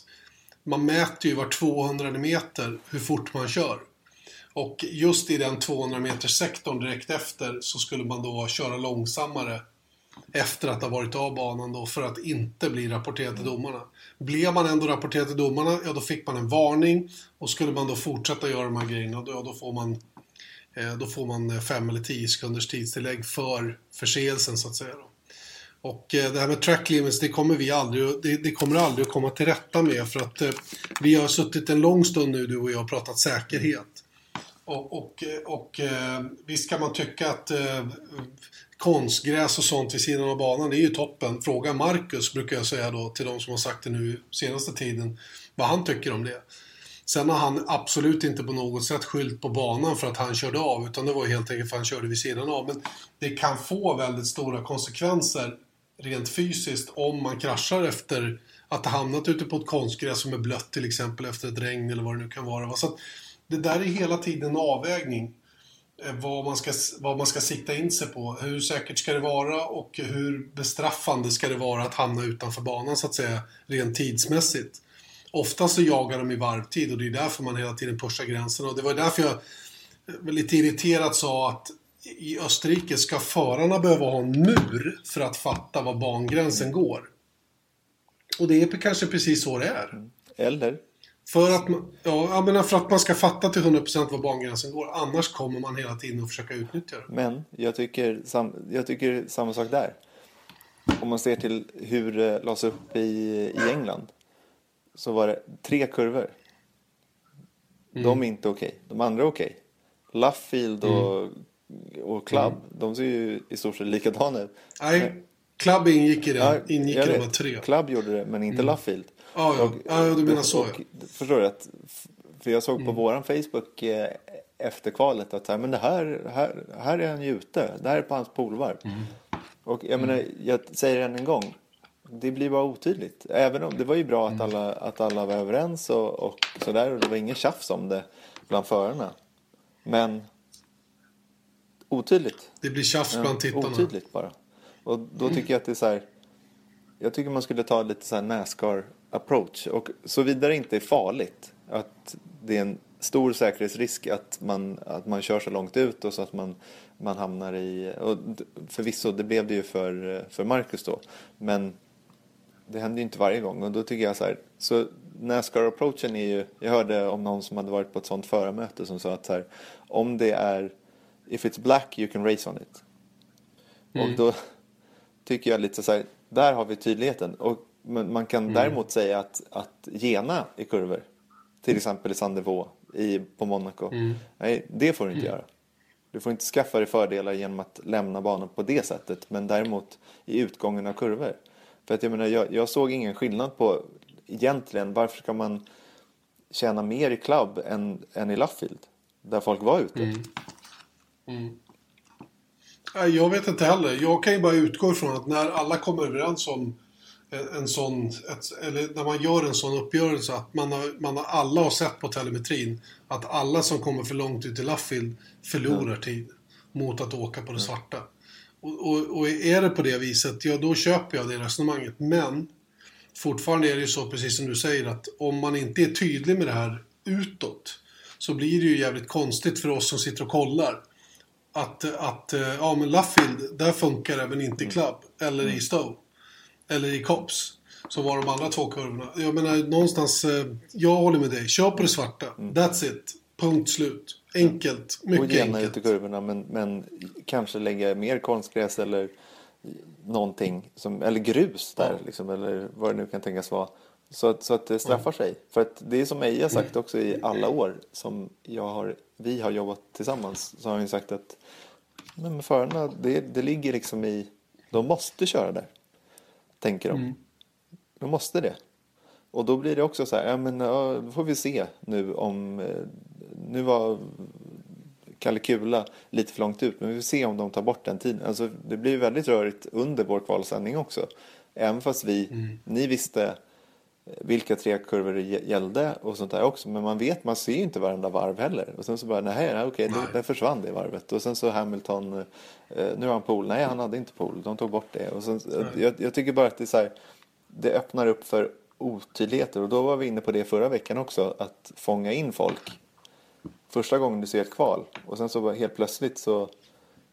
man mäter ju var 200 meter hur fort man kör. Och just i den 200 meters sektorn direkt efter så skulle man då köra långsammare efter att ha varit av banan då för att inte bli rapporterad till domarna. Blev man ändå rapporterad till domarna, ja då fick man en varning och skulle man då fortsätta göra de här grejerna, då, ja, då får man eh, då får man eh, fem eller tio sekunders tidstillägg för förseelsen så att säga. Då. Och eh, det här med track limits, det kommer vi aldrig, det, det kommer aldrig att komma till rätta med för att eh, vi har suttit en lång stund nu, du och jag, och pratat säkerhet. Och, och, och eh, visst kan man tycka att eh, konstgräs och sånt vid sidan av banan, det är ju toppen. Fråga Marcus, brukar jag säga då, till de som har sagt det nu senaste tiden, vad han tycker om det. Sen har han absolut inte på något sätt skylt på banan för att han körde av, utan det var helt enkelt för att han körde vid sidan av. Men det kan få väldigt stora konsekvenser rent fysiskt om man kraschar efter att ha hamnat ute på ett konstgräs som är blött till exempel efter ett regn eller vad det nu kan vara. Så att det där är hela tiden en avvägning eh, Vad man, ska, vad man ska sikta in sig på. Hur säkert ska det vara och hur bestraffande ska det vara att hamna utanför banan så att säga, rent tidsmässigt. Ofta så jagar de i varvtid och det är därför man hela tiden pushar gränserna. Och det var därför jag eh, lite irriterat sa att i Österrike ska förarna behöva ha en mur för att fatta var bangränsen går. Och det är kanske precis så det är. Eller? För att, man, ja, jag menar för att man ska fatta till 100% var bangränsen går. Annars kommer man hela tiden att försöka utnyttja det. Men jag tycker, sam, jag tycker samma sak där. Om man ser till hur det lades upp i, i England. Så var det tre kurvor. De är inte okej. De andra är okej. Luffield och, och Club, de ser ju i stort sett likadana ut. Nej, Club ingick i det. ingick i de tre. Club gjorde det, men inte Luffield. Ja, ja. Ja, du menar så, och, Förstår du? Att, för jag såg på våran Facebook eh, efter kvalet att här, men det här, här, här är han ju ute. Det här är på hans polvarv. Och jag menar, jag säger än en gång. Det blir bara otydligt. Även om det var ju bra att alla, att alla var överens och, och sådär. Och det var ingen tjafs om det bland förarna. Men otydligt. Det blir tjafs bland tittarna. Otydligt bara. Och då tycker jag att det är så här. Jag tycker man skulle ta lite så här Nascar approach. Och såvida det inte är farligt. Att det är en stor säkerhetsrisk att man, att man kör så långt ut och så att man, man hamnar i... Och förvisso, det blev det ju för, för Marcus då. Men det händer ju inte varje gång. Och då tycker jag så här. Så Nascar-approachen är ju... Jag hörde om någon som hade varit på ett sånt förarmöte som sa att så här. Om det är... If it's black you can race on it. Och då tycker jag lite så här, där har vi tydligheten. Och, men man kan däremot säga att, att gena i kurvor, till exempel i Sandevaux i, på Monaco, nej, det får du inte göra. Du Du får inte skaffa dig fördelar genom att lämna banan på det sättet, men däremot i utgången av kurvor. För att jag menar, jag, jag såg ingen skillnad på egentligen varför ska man tjäna mer i club än, än i Luffield, där folk var ute. Mm. Mm. Jag vet inte heller. Jag kan ju bara utgå ifrån att när alla kommer överens om en sån, ett, eller när man gör en sån uppgörelse, att man har, man har, alla har sett på telemetrin att alla som kommer för långt ut i Luffield förlorar mm. tid mot att åka på det svarta. Och, och, och, är det på det viset, ja då köper jag det resonemanget. Men fortfarande är det ju så, precis som du säger, att om man inte är tydlig med det här utåt så blir det ju jävligt konstigt för oss som sitter och kollar. Att, att ja men Luffield, där funkar det men inte i mm. Club eller i mm. Stowe. Eller i Cops. Som var de andra två kurvorna. Jag menar någonstans, eh, jag håller med dig. Kör på det svarta. Mm. That's it. Punkt slut. Enkelt. Mycket enkelt. Och gärna ut i kurvorna men, men kanske lägga mer konstgräs eller någonting. Som, eller grus där ja. liksom, eller vad det nu kan tänkas vara. Så att, så att det straffar sig. För att det är som Eija har sagt också i alla år som jag har, vi har jobbat tillsammans. Så har han ju sagt att men förarna, det, det ligger liksom i, de måste köra där. Tänker de. Mm. De måste det. Och då blir det också så här, ja men ja, då får vi se nu om, eh, nu var Kalle lite för långt ut, men vi får se om de tar bort den tiden. Alltså det blir väldigt rörigt under vår kvalsändning också. Även fast vi, mm. ni visste vilka tre kurvor det gällde och sånt där också. Men man vet, man ser ju inte varenda varv heller. Och sen så bara, nej, nej okej, nej. där försvann det varvet. Och sen så Hamilton, eh, nu har han pool. Nej, han hade inte pool. De tog bort det. Och sen, jag, jag, tycker bara att det är här, det öppnar upp för otydligheter. Och då var vi inne på det förra veckan också, att fånga in folk. Första gången du ser ett kval och sen så helt plötsligt så,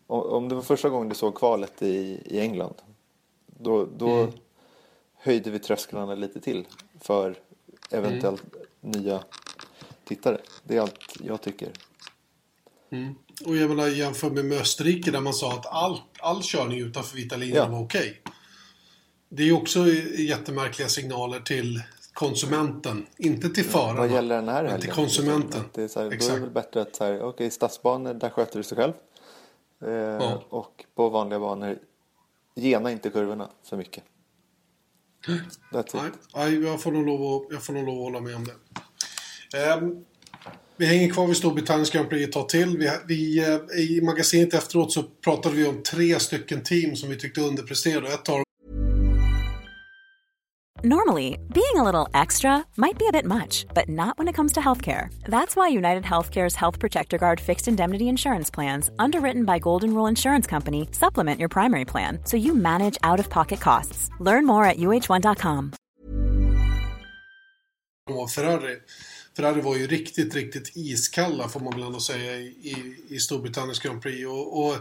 om det var första gången du såg kvalet i, i England, då, då mm höjde vi trösklarna lite till för eventuellt mm. nya tittare. Det är allt jag tycker. Mm. Och jag menar jämför med, med Österrike där man sa att all, all körning utanför vita linjen ja. var okej. Okay. Det är också jättemärkliga signaler till konsumenten. Inte till förarna. Vad gäller den här helgen? till konsumenten. Det är, så här, Exakt. då är det väl bättre att så okej, okay, stadsbanor, där sköter du sig själv. Eh, ja. Och på vanliga banor, gena inte kurvorna för mycket. That's Nej, Nej jag, får nog lov att, jag får nog lov att hålla med om det. Um, vi hänger kvar vid Storbritanniens Grand Prix ett tag till. Vi, vi, eh, I magasinet efteråt så pratade vi om tre stycken team som vi tyckte underpresterade. Ett av Normally, being a little extra might be a bit much, but not when it comes to healthcare. That's why United Healthcare's Health Protector Guard fixed indemnity insurance plans, underwritten by Golden Rule Insurance Company, supplement your primary plan so you manage out of pocket costs. Learn more at uh1.com. Ferrari. Ferrari var ju riktigt, riktigt iskalla får man väl ändå säga i, i, Storbritanniens Grand Prix. och, och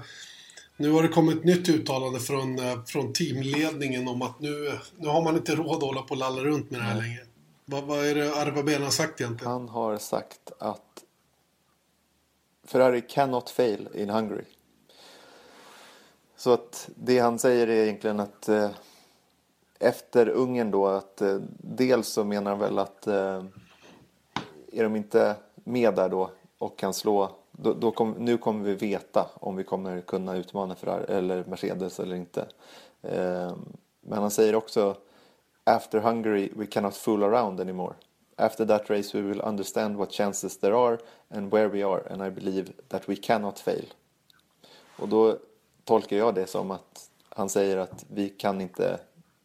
Nu har det kommit ett nytt uttalande från, eh, från teamledningen om att nu, nu har man inte råd att hålla på och lalla runt med det här längre. Vad, vad är det Arva har sagt egentligen? Han har sagt att Ferrari cannot fail in Hungary. Så att det han säger är egentligen att eh, efter Ungern då att eh, dels så menar han väl att eh, är de inte med där då och kan slå då, då kom, nu kommer vi veta om vi kommer kunna utmana Ferrari eller Mercedes eller inte. Eh, men han säger också After Hungary we cannot fool around anymore. After that race we will understand what chances there are and where we are and I believe that we cannot fail. Och då tolkar jag det som att han säger att vi kan inte,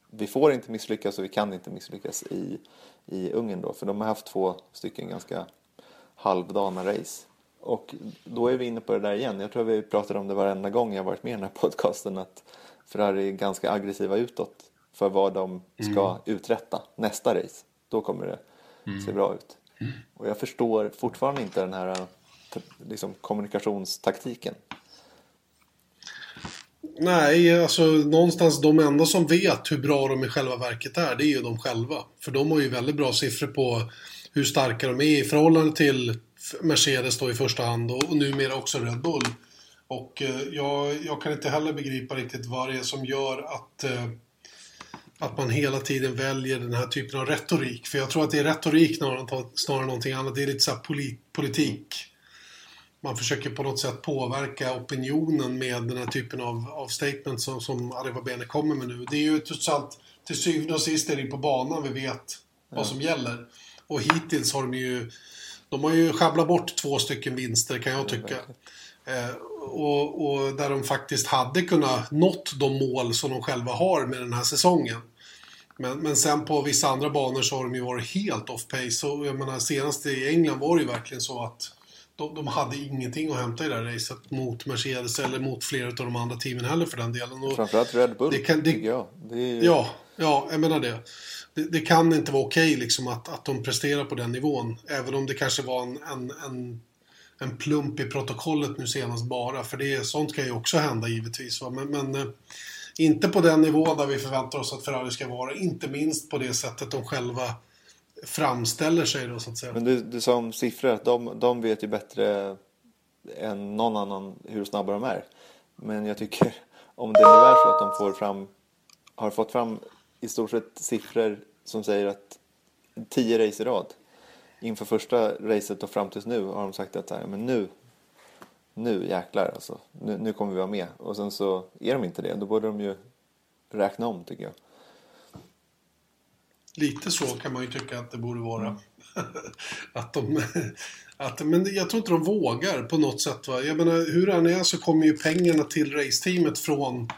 vi får inte misslyckas och vi kan inte misslyckas i, i Ungern då. För de har haft två stycken ganska halvdana race. Och då är vi inne på det där igen. Jag tror vi pratar om det varenda gång jag varit med i den här podcasten. Att Ferrari är ganska aggressiva utåt för vad de ska mm. uträtta nästa race. Då kommer det mm. se bra ut. Mm. Och jag förstår fortfarande inte den här liksom, kommunikationstaktiken. Nej, alltså någonstans de enda som vet hur bra de i själva verket är, det är ju de själva. För de har ju väldigt bra siffror på hur starka de är i förhållande till Mercedes då i första hand och, och numera också Red Bull. Och eh, jag, jag, kan inte heller begripa riktigt vad det är som gör att, eh, att man hela tiden väljer den här typen av retorik. För jag tror att det är retorik snarare, än någonting annat. Det är lite så polit, politik. man försöker på något sätt påverka opinionen med den här typen av, av statements som, som Arriva Bene kommer med nu. Det är ju trots allt, till syvende och sist är det på banan vi vet vad som gäller. Och hittills har de ju, de har ju sjabblat bort två stycken vinster kan jag tycka. Eh, och, och, där de faktiskt hade kunnat nått de mål som de själva har med den här säsongen. Men, men sen på vissa andra banor så har de ju varit helt off pace. Och jag menar senast i England var det ju verkligen så att de, de hade ingenting att hämta i det här racet mot Mercedes eller mot flera av de andra teamen heller för den delen. Och Framförallt Red Bull, det kan, det, tycker jag. Det är... Ja, ja, jag menar det. Det, det kan inte vara okej liksom att, att de presterar på den nivån. Även om det kanske var en, en, en, en plump i protokollet nu senast bara. För det, sånt kan ju också hända givetvis. Va? Men, men eh, inte på den nivån där vi förväntar oss att Ferrari ska vara. Inte minst på det sättet de själva framställer sig då så att säga. Men du, du sa om siffror att de, de vet ju bättre än någon annan hur snabba de är. Men jag tycker om det nu är så att de får fram, har fått fram i stort sett siffror som säger att tio race i rad inför första racet och fram tills nu har de sagt att men nu, nu jäklar alltså, nu, nu kommer vi vara med. Och sen så är de inte det, då borde de ju räkna om tycker jag. Lite så kan man ju tycka att det borde vara. att de, att, men jag tror inte de vågar på något sätt. Va? Jag menar, hur det än är så kommer ju pengarna till raceteamet från,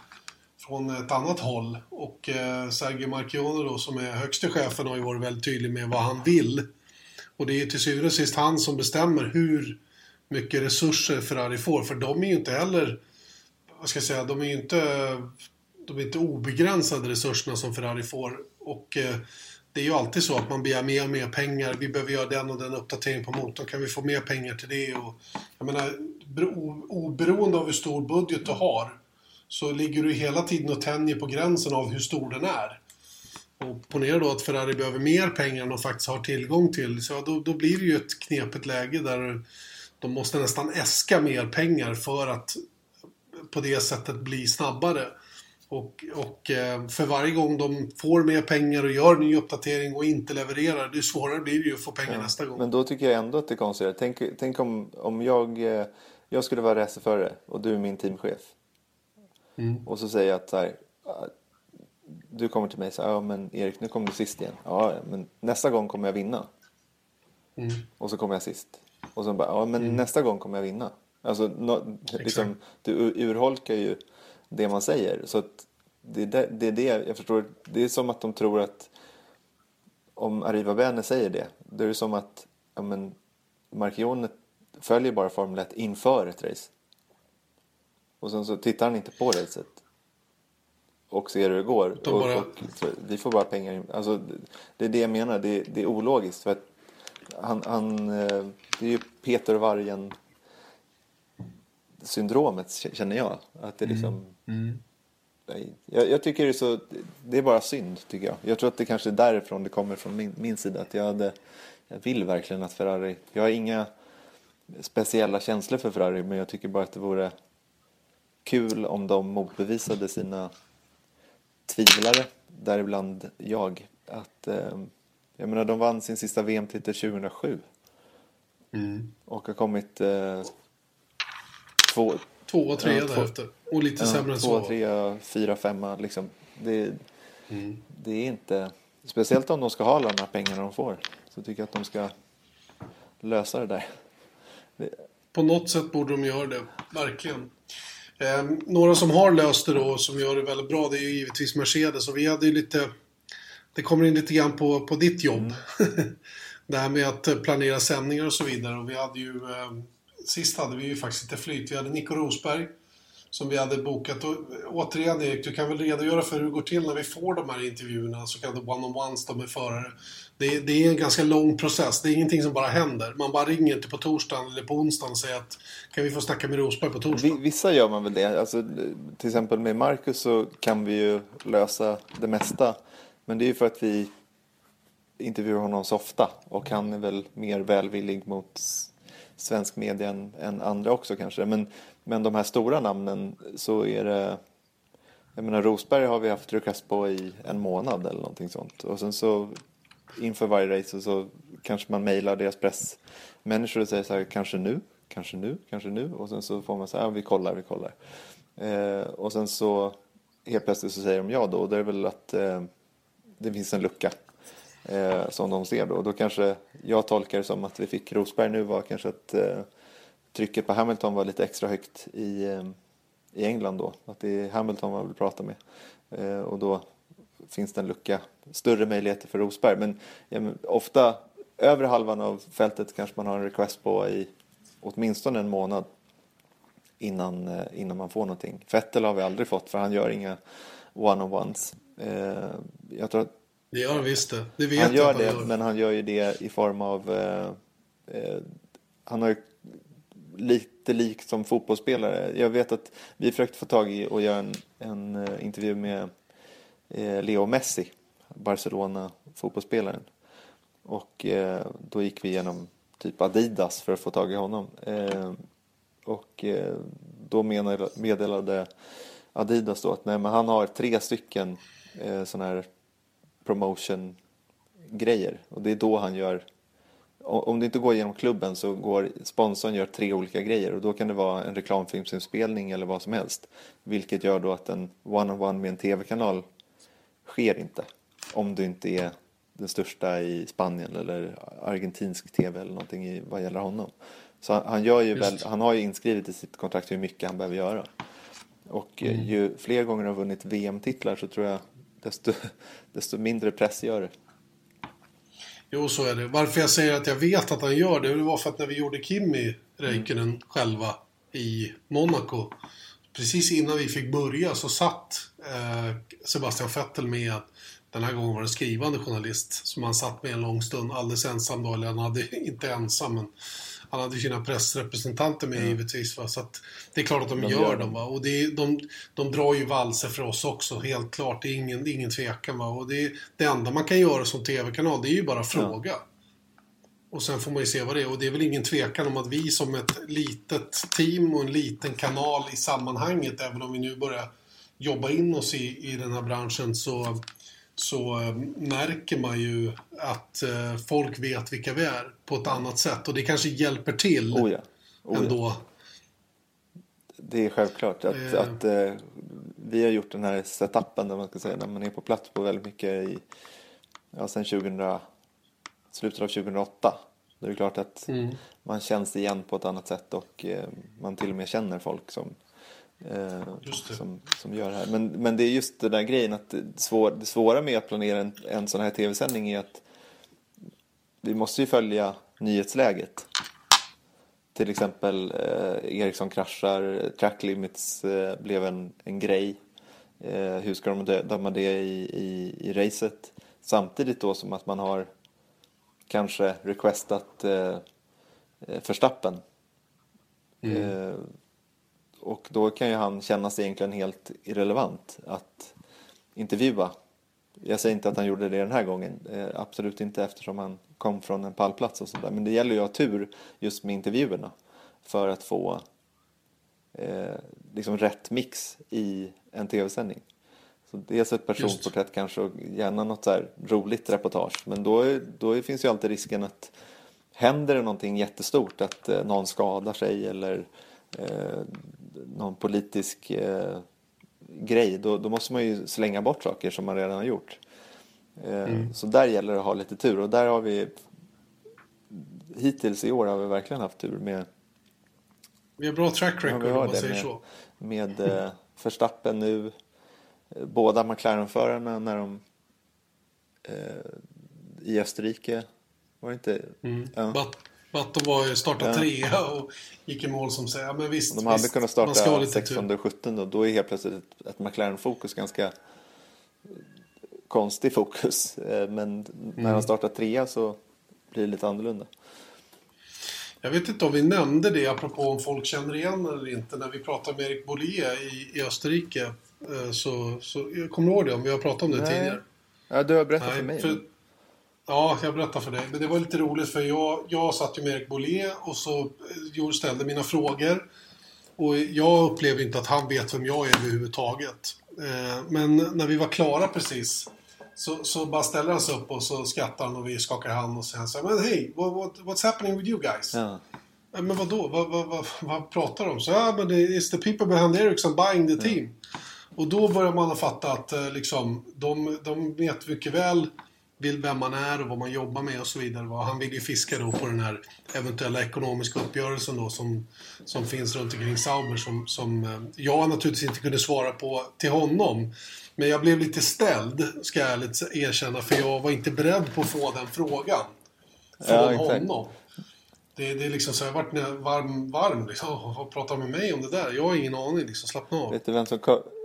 från ett annat håll. Och eh, Sergio Marchione då, som är högste chefen, har ju varit väldigt tydlig med vad han vill. Och det är ju till syvende och sist han som bestämmer hur mycket resurser Ferrari får. För de är ju inte heller, vad ska jag säga, de är ju inte, de är inte obegränsade resurserna som Ferrari får. Och eh, det är ju alltid så att man begär mer och mer pengar. Vi behöver göra den och den uppdateringen på motorn. Kan vi få mer pengar till det? Och, jag menar, oberoende av hur stor budget du har så ligger du hela tiden och tänjer på gränsen av hur stor den är. Och ponera då att Ferrari behöver mer pengar än de faktiskt har tillgång till. Så då, då blir det ju ett knepigt läge där de måste nästan äska mer pengar för att på det sättet bli snabbare. Och, och eh, för varje gång de får mer pengar och gör ny uppdatering och inte levererar, det svårare blir det ju att få pengar ja, nästa gång. Men då tycker jag ändå att det är konstigt. Tänk, tänk om, om jag, eh, jag skulle vara racerförare och du är min teamchef. Mm. Och så säger jag att så här, du kommer till mig och säger ja men Erik nu kommer du sist igen. Ja men nästa gång kommer jag vinna. Mm. Och så kommer jag sist. Och så bara, ja men mm. nästa gång kommer jag vinna. Alltså no, liksom, du urholkar ju det man säger. Så det, det, det är det jag förstår. Det är som att de tror att om Arriva Bene säger det, då är det som att ja, men, Marchione följer bara Formel 1 inför ett race. Och sen så tittar han inte på racet och ser hur det går. Och, bara... och, vi får bara pengar in. Alltså, det är det jag menar, det, det är ologiskt. För att han, han, eh, det är ju Peter Vargen syndromet känner jag. Att det liksom... Mm. Mm. Jag, jag, tycker det är så, det är bara synd tycker jag. Jag tror att det kanske är därifrån det kommer från min, min sida. Att jag, hade, jag vill verkligen att Ferrari, jag har inga speciella känslor för Ferrari men jag tycker bara att det vore kul om de motbevisade sina tvivlare, däribland jag. Att, eh, jag menar de vann sin sista VM-titel 2007. Mm. Och har kommit eh, två, två och tre ja, därefter. Och lite ja, sämre än så. Två, tre, fyra, femma liksom. Det, mm. det är inte... Speciellt om de ska ha alla de här pengarna de får. Så tycker jag att de ska lösa det där. Det... På något sätt borde de göra det. Verkligen. Eh, några som har löst det då, som gör det väldigt bra, det är ju givetvis Mercedes. Och vi hade ju lite... Det kommer in lite grann på, på ditt jobb. Mm. det här med att planera sändningar och så vidare. Och vi hade ju... Eh, sist hade vi ju faktiskt inte flyt. Vi hade Nico Rosberg som vi hade bokat. Och återigen Erik, du kan väl redogöra för hur det går till när vi får de här intervjuerna, så kallade one-on-ones med förare. Det, det, är en ganska lång process, det är ingenting som bara händer. Man bara ringer inte på torsdagen eller på onsdagen och säger att kan vi få snacka med Rosberg på torsdagen? Vissa gör man väl det. Alltså, till exempel med Marcus så kan vi ju lösa det mesta. Men det är ju för att vi intervjuar honom så ofta och han är väl mer välvillig mot svensk media än, än, andra också kanske. Men, men de här stora namnen så är det jag menar Rosberg har vi haft tryckas på i en månad eller någonting sånt. Och sen så inför varje race så kanske man mejlar deras pressmänniskor och säger så här, kanske nu? kanske nu, kanske nu. Och sen så får man säga, ja, vi kollar, vi kollar. Eh, och sen så helt plötsligt så säger de ja då. Och det är väl att eh, det finns en lucka eh, som de ser då. Och då kanske jag tolkar det som att vi fick Rosberg nu var kanske att eh, trycket på Hamilton var lite extra högt i, eh, i England då. Att det är Hamilton man vill prata med. Eh, och då finns det en lucka, större möjligheter för Rosberg. Men, ja, ofta övre halvan av fältet kanske man har en request på i åtminstone en månad innan, eh, innan man får någonting. Vettel har vi aldrig fått för han gör inga one-on-ones. Eh, jag tror att Det gör han visst det. Det vet han gör det, han gör. men han gör ju det i form av... Eh, eh, han har ju lite likt som fotbollsspelare. Jag vet att vi försökte få tag i och göra en, en intervju med Eh, Leo Messi, Barcelona-fotbollsspelaren. Och eh, då gick vi igenom typ Adidas för att få tag i honom. Eh, och då meddelade Adidas då att nej, men han har tre stycken sådana här promotion-grejer. Och det är då han gör om det inte går genom klubben så går sponsorn gör tre olika grejer och då kan det vara en reklamfilmsinspelning eller vad som helst. Vilket gör då att en one-on-one med en tv-kanal sker inte. Om du inte är den största i Spanien eller argentinsk tv eller någonting i, vad gäller honom. Så han, han, gör ju väl, han har ju inskrivet i sitt kontrakt hur mycket han behöver göra. Och eh, ju fler gånger han vunnit VM-titlar så tror jag desto, desto mindre press gör det. Jo, så är det. Varför jag säger att jag vet att han gör det, det var för att när vi gjorde Kimi Räikkönen själva i Monaco, precis innan vi fick börja så satt eh, Sebastian Vettel med, den här gången var det skrivande journalist, som han satt med en lång stund, alldeles ensam då, eller han hade inte ensam, men han hade sina pressrepresentanter med givetvis. Va? Så att det är klart att de, De gör, gör dem. Va? Och det är, de, de drar ju valser för oss också, helt klart. Det är ingen, ingen tvekan. Va? Och det, det enda man kan göra som TV-kanal, det är ju bara fråga. Och sen får man ju se vad det är. Och det är väl ingen tvekan om att vi som ett litet team och en liten kanal i sammanhanget, även om vi nu börjar jobba in oss i, i den här branschen, så, så eh, märker man ju att eh, folk vet vilka vi är på ett annat sätt. Och det kanske hjälper till Oh ja. Oh ja. ändå. Det är självklart att, Eh. att eh, vi har gjort den här setupen där man ska säga, där man är på plats på väldigt mycket i, ja, sen 2000, slutet av 2008. Det är klart att Mm. man känns igen på ett annat sätt och eh, man till och med känner folk som, eh, det. som, som gör det här. Men, men det är just den där grejen att det, svår, det svåra med att planera en, en sån här tv-sändning är att vi måste ju följa nyhetsläget. Till exempel eh, Ericsson kraschar, track limits eh, blev en, en grej. Eh, hur ska de dö- döma det i, i, i racet? Samtidigt då som att man har kanske requestat eh, eh, Verstappen. Eh, och då kan ju han kännas egentligen helt irrelevant att intervjua. Jag säger inte att han gjorde det den här gången, eh, absolut inte eftersom han kom från en pallplats och sådär. Men det gäller ju att ha tur just med intervjuerna för att få eh, liksom rätt mix i en tv-sändning. Så dels ett personporträtt kanske och gärna något så roligt reportage. Men då, är- då finns ju alltid risken att händer det någonting jättestort, att eh, någon skadar sig eller eh, någon politisk eh, grej, då, då måste man ju slänga bort saker som man redan har gjort. Eh, Så där gäller det att ha lite tur och där har vi hittills i år har vi verkligen haft tur med Vi har bra track Ja, record vi om man säger med, så. med eh, Verstappen nu. Eh, Båda McLaren-förarna när de eh, i Österrike var det inte? Ja. But, Button var ju startat Ja. trea och gick i mål som säger, ja, men visst. De hade visst, kunnat starta lite 16 tur. och 17 då. Då är helt plötsligt ett, ett McLaren-fokus ganska eh, konstig fokus. Eh, Men när Mm. han startar trea så blir det lite annorlunda. Jag vet inte om vi nämnde det, apropå om folk känner igen eller inte, när vi pratade med Erik Bollier i, i Österrike. Eh, Så, så, jag kommer du ihåg det? Om vi har pratat om det tidigare? Ja, du har berättat för Nej, mig. för- Ja, jag berättar för dig. Men det var lite roligt för jag, jag satt ju med Erik Bollier och så eh, ställde mina frågor. Och jag upplever inte att han vet vem jag är överhuvudtaget. Eh, Men när vi var klara precis så, så bara ställer han sig upp och så skrattar han och vi skakar hand och säger så här, men hej, what, what, what's happening with you guys? Ja. Ja, men vadå? Vad, vad, vad, vad pratar de om? Så, ja, men is the people behind Ericsson buying the team. Och då börjar man att fatta att eh, liksom, de, de vet mycket väl vill vem man är och vad man jobbar med och så vidare. Han vill ju fiska då på den här eventuella ekonomiska uppgörelsen då som, som finns runt omkring Sauber som, som eh, jag naturligtvis inte kunde svara på till honom. Men jag blev lite ställd, ska jag ärligt erkänna, för jag var inte beredd på att få den frågan. Från Ja, exakt. honom. Det, det är liksom så, jag har varit när- varm, varm liksom. Vad pratar med mig om det där? Jag har ingen aning liksom, slappna av. Vet du vem som?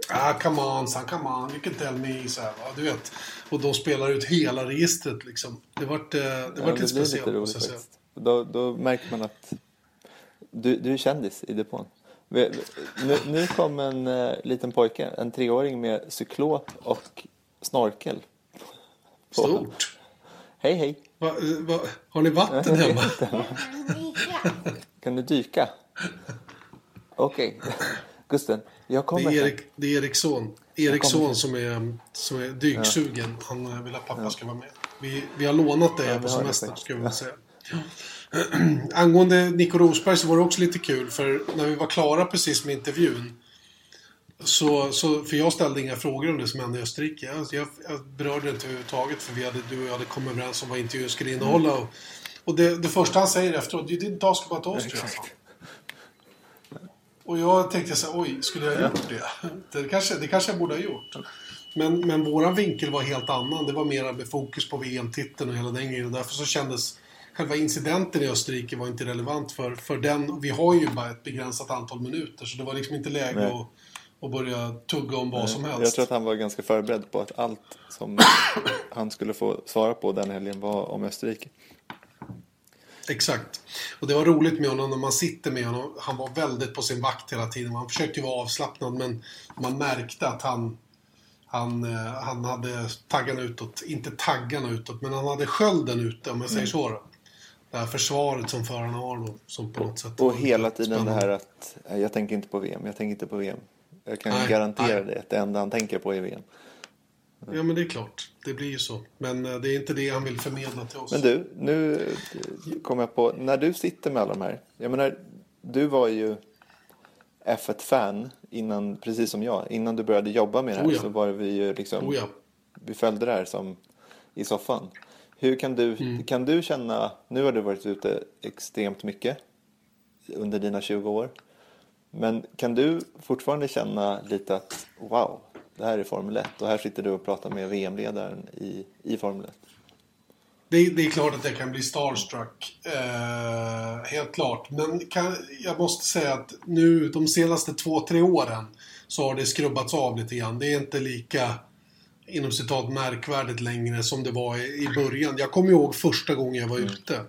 Ah, come on, son, come on, you can tell me. Så här, va? Du vet. Och de spelar ut hela registret liksom. Det vart, eh, det Ja, vart det lite speciellt, lite roligt säga. Då, då märker man att du, du är kändis i depån. Nu, nu kom en eh, liten pojke, en treåring med cyklop och snorkel. på- Stort. Hej hej, Va, eh, va, har ni vatten hemma? kan du dyka? Okej, Gusten, jag Det kommer är, sen. Erik, det är Eriksson. Eriksson som är, som är dyksugen. Han eh, vill att pappa ska vara med. Vi, vi har lånat dig Ja, på det semestern, faktiskt. ska vi väl säga. Angående Nico Rosberg så var det också lite kul, för när vi var klara precis med intervjun så, så, för jag ställde inga frågor om det som hände i Österrike. Jag, jag, jag berörde det inte överhuvudtaget för vi hade, du och jag hade kommit överens om vad intervjun skulle innehålla. Och, och det, det första han säger efteråt, you didn't ask about Austria. sa han. Och jag tänkte så här, oj, skulle jag ha gjort det? Det kanske, det kanske jag borde ha gjort. Men, men våran vinkel var helt annan. Det var mer med fokus på VM-titeln och hela den grejen. Därför så kändes själva incidenten i Österrike var inte relevant för, för den. Vi har ju bara ett begränsat antal minuter så det var liksom inte läge Nej. att, att börja tugga om vad som helst. Jag tror att han var ganska förberedd på att allt som han skulle få svara på den helgen var om Österrike. Exakt. Och det var roligt med honom när man sitter med honom. Han var väldigt på sin vakt hela tiden. Han försökte ju vara avslappnad men man märkte att han, han, eh, han hade taggarna utåt. Inte taggarna utåt, men han hade skölden ute om jag säger så. Då. Det här försvaret som förarna har då, som på något sätt... Och hela tiden det spännande. här att "Nej, jag tänker inte på VM, jag tänker inte på VM. Jag kan Nej, garantera nej. det, att det enda han tänker på är VM. Ja, men det är klart. Det blir ju så. Men eh, det är inte det han vill förmedla till oss. Men du, nu eh, kom jag på, när du sitter med alla de här, jag menar, du var ju F1-fan innan, precis som jag, innan du började jobba med det här Oh ja. så var vi ju liksom, Oh ja. vi följde det här som i soffan. Hur kan du, Mm. kan du känna, nu har du varit ute extremt mycket under dina 20 år, men kan du fortfarande känna lite att wow, det här är Formel 1 och här sitter du och pratar med VM-ledaren i, i Formel 1? Det, är- det är klart att jag kan bli starstruck. Eh, helt klart. Men kan, jag måste säga att nu de senaste två, tre åren så har det skrubbats av lite grann. Det är inte lika inom citat märkvärdigt längre som det var i, i början. Jag kommer ihåg första gången jag var ute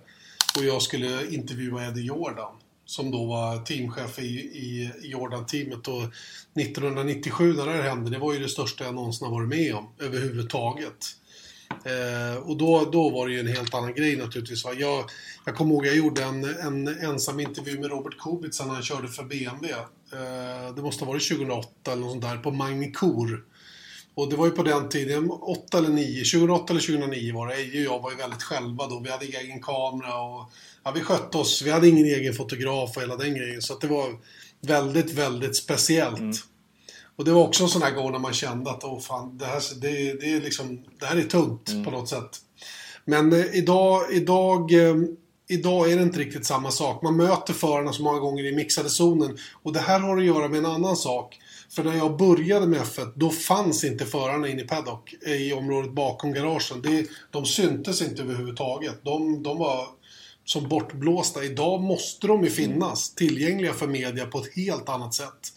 och jag skulle intervjua Eddie Jordan som då var teamchef i, i, Jordan-teamet. Och 1997 när det här hände, det var ju det största jag någonsin har varit med om överhuvudtaget. Eh, och då, då var det ju en helt annan grej naturligtvis. Va? Jag, jag kommer ihåg jag gjorde en, en ensam intervju med Robert Kubica när han körde för BMW. Eh, det måste ha varit 2008 eller något sånt där, på Magnicor. Och det var ju på den tiden, 8 eller 9, 2008 eller 2009 var det. Eje och jag var ju väldigt själva då. Vi hade egen kamera och ja, vi skötte oss. Vi hade ingen egen fotograf och hela den grejen. Så det var väldigt, väldigt speciellt. Och det var också en sån här gång när man kände att åh fan, det här, det, det är liksom, det här är tungt på något sätt. Men eh, idag, idag, eh, idag är det inte riktigt samma sak. Man möter förarna så många gånger i mixade zonen. Och det här har att göra med en annan sak. För när jag började med F1, då fanns inte förarna inne i paddock, eh, i området bakom garagen. Det, de syntes inte överhuvudtaget. De, de var som bortblåsta. Idag måste de ju finnas tillgängliga för media på ett helt annat sätt.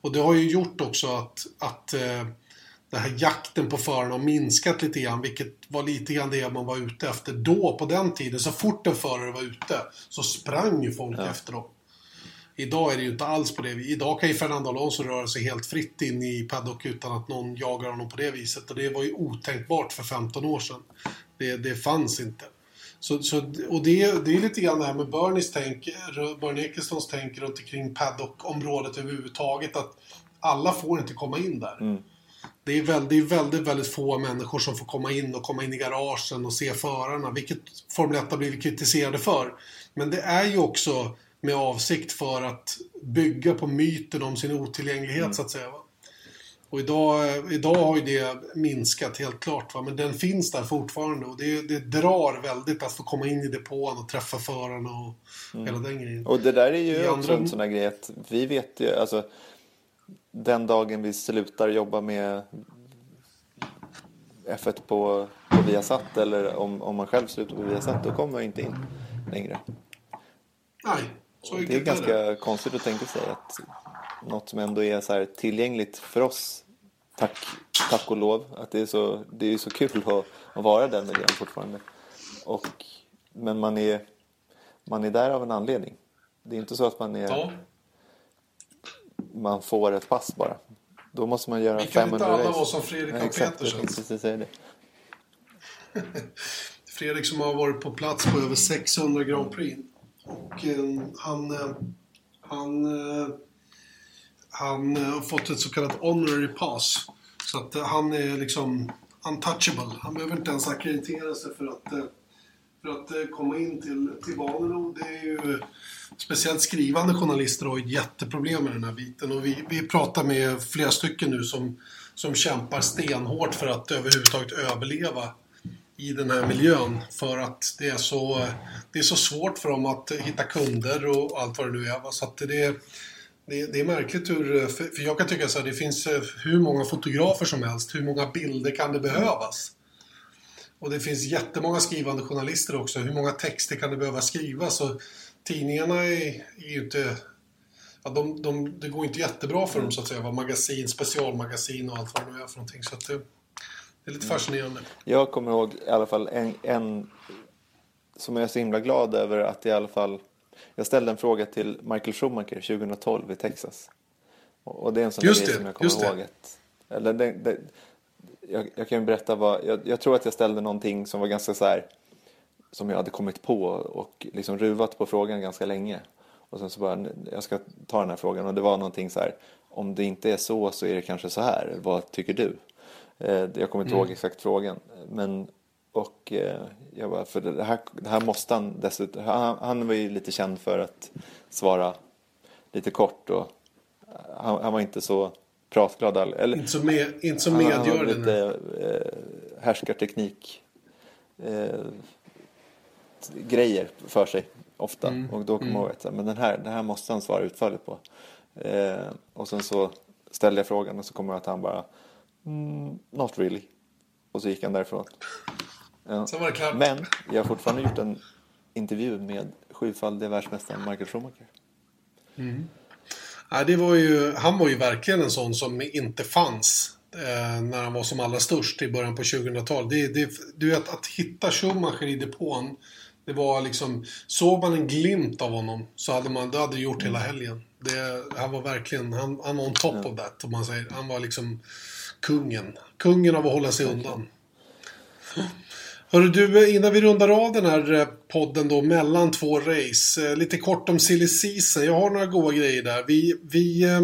Och det har ju gjort också att, att eh, den här jakten på förarna har minskat lite grann, vilket var lite grann det man var ute efter då, på den tiden. Så fort en förare var ute så sprang ju folk efter dem. Idag är det ju inte alls på det viset. Idag kan ju Fernando Alonso röra sig helt fritt in i paddock utan att någon jagar honom på det viset. Och det var ju otänkbart för 15 år sedan. Det, det fanns inte. Så, så, och det, det är lite grann det här med Bernies tänk, Bernie Ecclestons tänk runt omkring paddock-området överhuvudtaget. Att alla får inte komma in där. Det är väldigt, väldigt, väldigt få människor som får komma in och komma in i garagen och se förarna, vilket Formel 1 har blivit kritiserade för. Men det är ju också med avsikt för att bygga på myten om sin otillgänglighet Mm. så att säga. Va? Och idag, idag har ju det minskat helt klart. Va? Men den finns där fortfarande och det, det drar väldigt att få komma in i depån och träffa förarna och hela den grejen. Mm. Och det där är ju I också andra- en sån här grej att vi vet ju, alltså den dagen vi slutar jobba med F1 på, på Viasat eller om, om man själv slutar på Viasat då kommer jag inte in längre. Nej, så Det är enkelt ganska det. konstigt att tänka sig att något som ändå är så här tillgängligt för oss, tack, tack och lov, att det är så, det är så kul att, att vara den miljön fortfarande. Och, men man är, man är där av en anledning. Det är inte så att man är Ja, man får ett pass bara. Då måste man göra Vi kan inte 500 alla race. vara som Fredrik och Exakt, jag Petersen. tänkte precis säga det. Fredrik som har varit på plats på över 600 Grand Prix. Och eh, han, eh, han, eh, han eh, har fått ett så kallat honorary pass. Så att eh, han är liksom untouchable. Han behöver inte ens ackreditera sig för att, eh, för att komma in till, till banorna. Det är ju, speciellt skrivande journalister har ju jätteproblem med den här biten. Och vi, vi pratar med flera stycken nu som, som kämpar stenhårt för att överhuvudtaget överleva i den här miljön för att det är så, det är så svårt för dem att hitta kunder och allt vad det nu är. Så att det, det, det är märkligt hur, för för jag kan tycka så här, det finns eh, hur många fotografer som helst, hur många bilder kan det behövas? Och det finns jättemånga skrivande journalister också, hur många texter kan det behöva skrivas? Och tidningarna är, är ju inte Ja, de, de, det går inte jättebra för dem så att säga. Magasin, specialmagasin och allt vad det nu är för någonting. Så det, det är lite fascinerande. Jag kommer ihåg i alla fall en, en som jag är så himla glad över att i alla fall jag ställde en fråga till Michael Schumacher 2012 i Texas. Och det är en sån Just grej det, som jag kommer ihåg. Att, eller det, det, jag, jag kan ju berätta vad, jag, jag tror att jag ställde någonting som var ganska så här som jag hade kommit på och liksom ruvat på frågan ganska länge. Och sen så bara, jag ska ta den här frågan och det var någonting så här, om det inte är så så är det kanske så här, vad tycker du? Eh, jag kommer inte ihåg exakt frågan, men och eh, jag bara, för det här, det här måste han dessutom, han, han var ju lite känd för att svara lite kort och han, han var inte så pratglad, eller Inte så, med, inte så han, han hade medgörlig. lite eh, härskarteknik eh, grejer för sig ofta. Mm. Och då kommer jag ihåg att men den här, den här måste han svara utförligt på. Eh, och sen så ställde jag frågan och så kommer jag att han bara mm, Not really. Och så gick han därifrån. Ja. Sen var det klart. Men jag har fortfarande gjort en intervju med sjufaldige världsmästaren Michael Schumacher. Nej, det var ju, han var ju verkligen en sån som inte fanns eh, när han var som allra störst i början på 2000-talet. Det, det, du vet, att hitta Schumacher i depån, det var liksom, såg man en glimt av honom så hade man, det hade gjort hela helgen. Det, han var verkligen, han, han var on top of that, om man säger. Han var liksom kungen. Kungen av att hålla sig undan. Hörru du, innan vi rundar av den här eh, podden då mellan två race. eh, Lite kort om silly season. Jag har några goda grejer där. Vi, vi eh,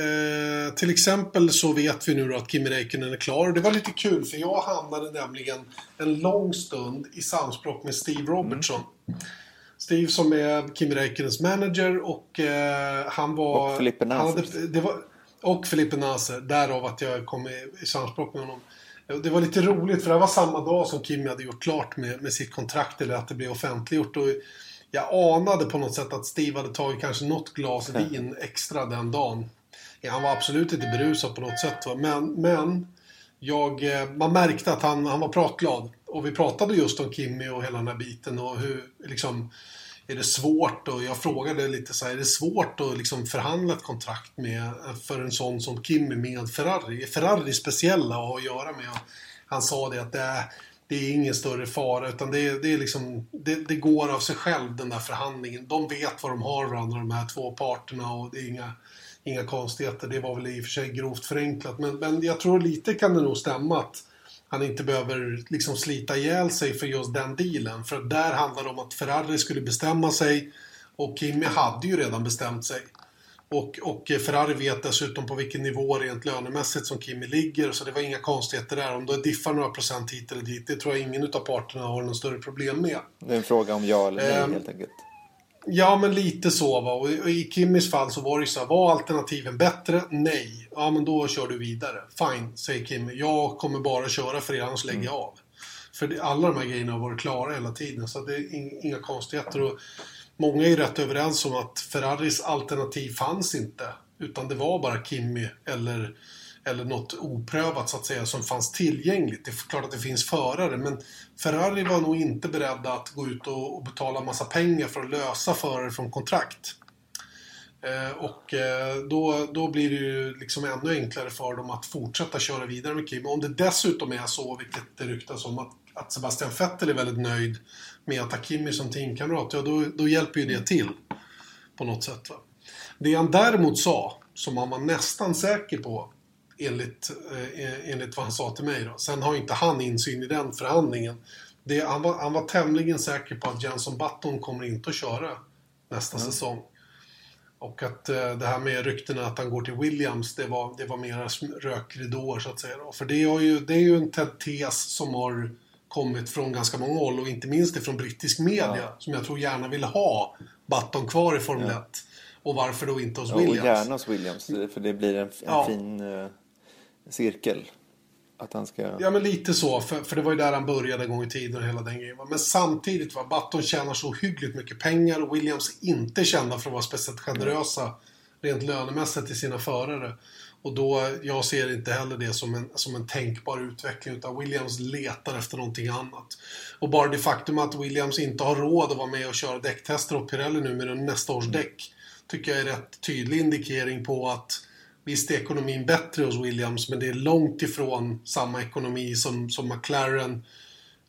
eh, till exempel så vet vi nu att Kimi Räikkönen är klar. Och det var lite kul för jag hamnade nämligen en lång stund i samspråk med Steve Robertson. Steve som är Kimi Räikkönens manager och eh, han var... Och Felipe han hade- var, och Felipe Nasser, därav att jag kom i, i samspråk med honom. Det var lite roligt för det var samma dag som Kimi hade gjort klart med, med sitt kontrakt eller att det blev offentliggjort. Och jag anade på något sätt att Steve hade tagit kanske något glas vin extra den dagen. Ja, han var absolut inte berusad på något sätt. Va? Men, men jag, eh, man märkte att han, han var pratglad. Och vi pratade just om Kimmy och hela den här biten och hur liksom är det svårt och jag frågade lite så här, är det svårt att liksom förhandla ett kontrakt med, för en sån som Kimmy med Ferrari? Är Ferrari speciella att ha att göra med? Han sa det att det är, det är ingen större fara utan det, det är liksom, det, det går av sig själv den där förhandlingen. De vet vad de har varandra de här två parterna och det är inga, inga konstigheter. Det var väl i och för sig grovt förenklat men, men jag tror lite kan det nog stämma att han inte behöver liksom slita ihjäl sig för just den dealen. För där handlar det om att Ferrari skulle bestämma sig och Kimi hade ju redan bestämt sig. Och, och Ferrari vet dessutom på vilken nivå rent lönemässigt som Kimi ligger, så det var inga konstigheter där. Om det diffar några procent hit eller dit, det tror jag ingen av parterna har någon större problem med. Det är en fråga om ja eller nej Ehm, helt enkelt. Ja, men lite så va. Och i Kimmys fall så var det ju så här, var alternativen bättre? Nej. Ja, men då kör du vidare. Fine, säger Kimmy. Jag kommer bara köra för er, annars lägger jag av. För alla de här grejerna har varit klara hela tiden, så det är in, inga konstigheter. Och många är ju rätt överens om att Ferraris alternativ fanns inte. Utan det var bara Kimmy eller, eller något oprövat så att säga som fanns tillgängligt. Det är klart att det finns förare men Ferrari var nog inte beredda att gå ut och, och betala massa pengar för att lösa förare från kontrakt. Eh, och eh, då, då blir det ju liksom ännu enklare för dem att fortsätta köra vidare med Kim. Om det dessutom är så, vilket det ryktas om, att, att Sebastian Vettel är väldigt nöjd med att ha Kimi som teamkamrat, ja då, då hjälper ju det till. På något sätt. Va? Det han däremot sa, som han var nästan säker på, enligt, eh, enligt vad han sa till mig då. Sen har inte han insyn i den förhandlingen. Det, han, var, han var tämligen säker på att Jenson Button kommer inte att köra nästa Mm. säsong. Och att eh, det här med ryktena att han går till Williams, det var, det var mera rökridåer så att säga. Då. För det, har ju, det är ju en te- tes som har kommit från ganska många håll och inte minst ifrån brittisk media som jag tror gärna vill ha Button kvar i Formel 1. Och varför då inte hos Ja, och Williams? gärna hos Williams, för det blir en, en Ja. fin eh, cirkel. Att han ska... Ja, men lite så. För, för det var ju där han började en gång i tiden och hela den grejen. Men samtidigt, va, Button tjänar så hyggligt mycket pengar och Williams är inte kända för att vara speciellt generösa rent lönemässigt till sina förare. Och då, jag ser inte heller det som en, som en tänkbar utveckling utan Williams letar efter någonting annat. Och bara det faktum att Williams inte har råd att vara med och köra däcktester åt Pirelli nu med nästa års däck tycker jag är rätt tydlig indikering på att Visst är ekonomin bättre hos Williams, men det är långt ifrån samma ekonomi som, som McLaren,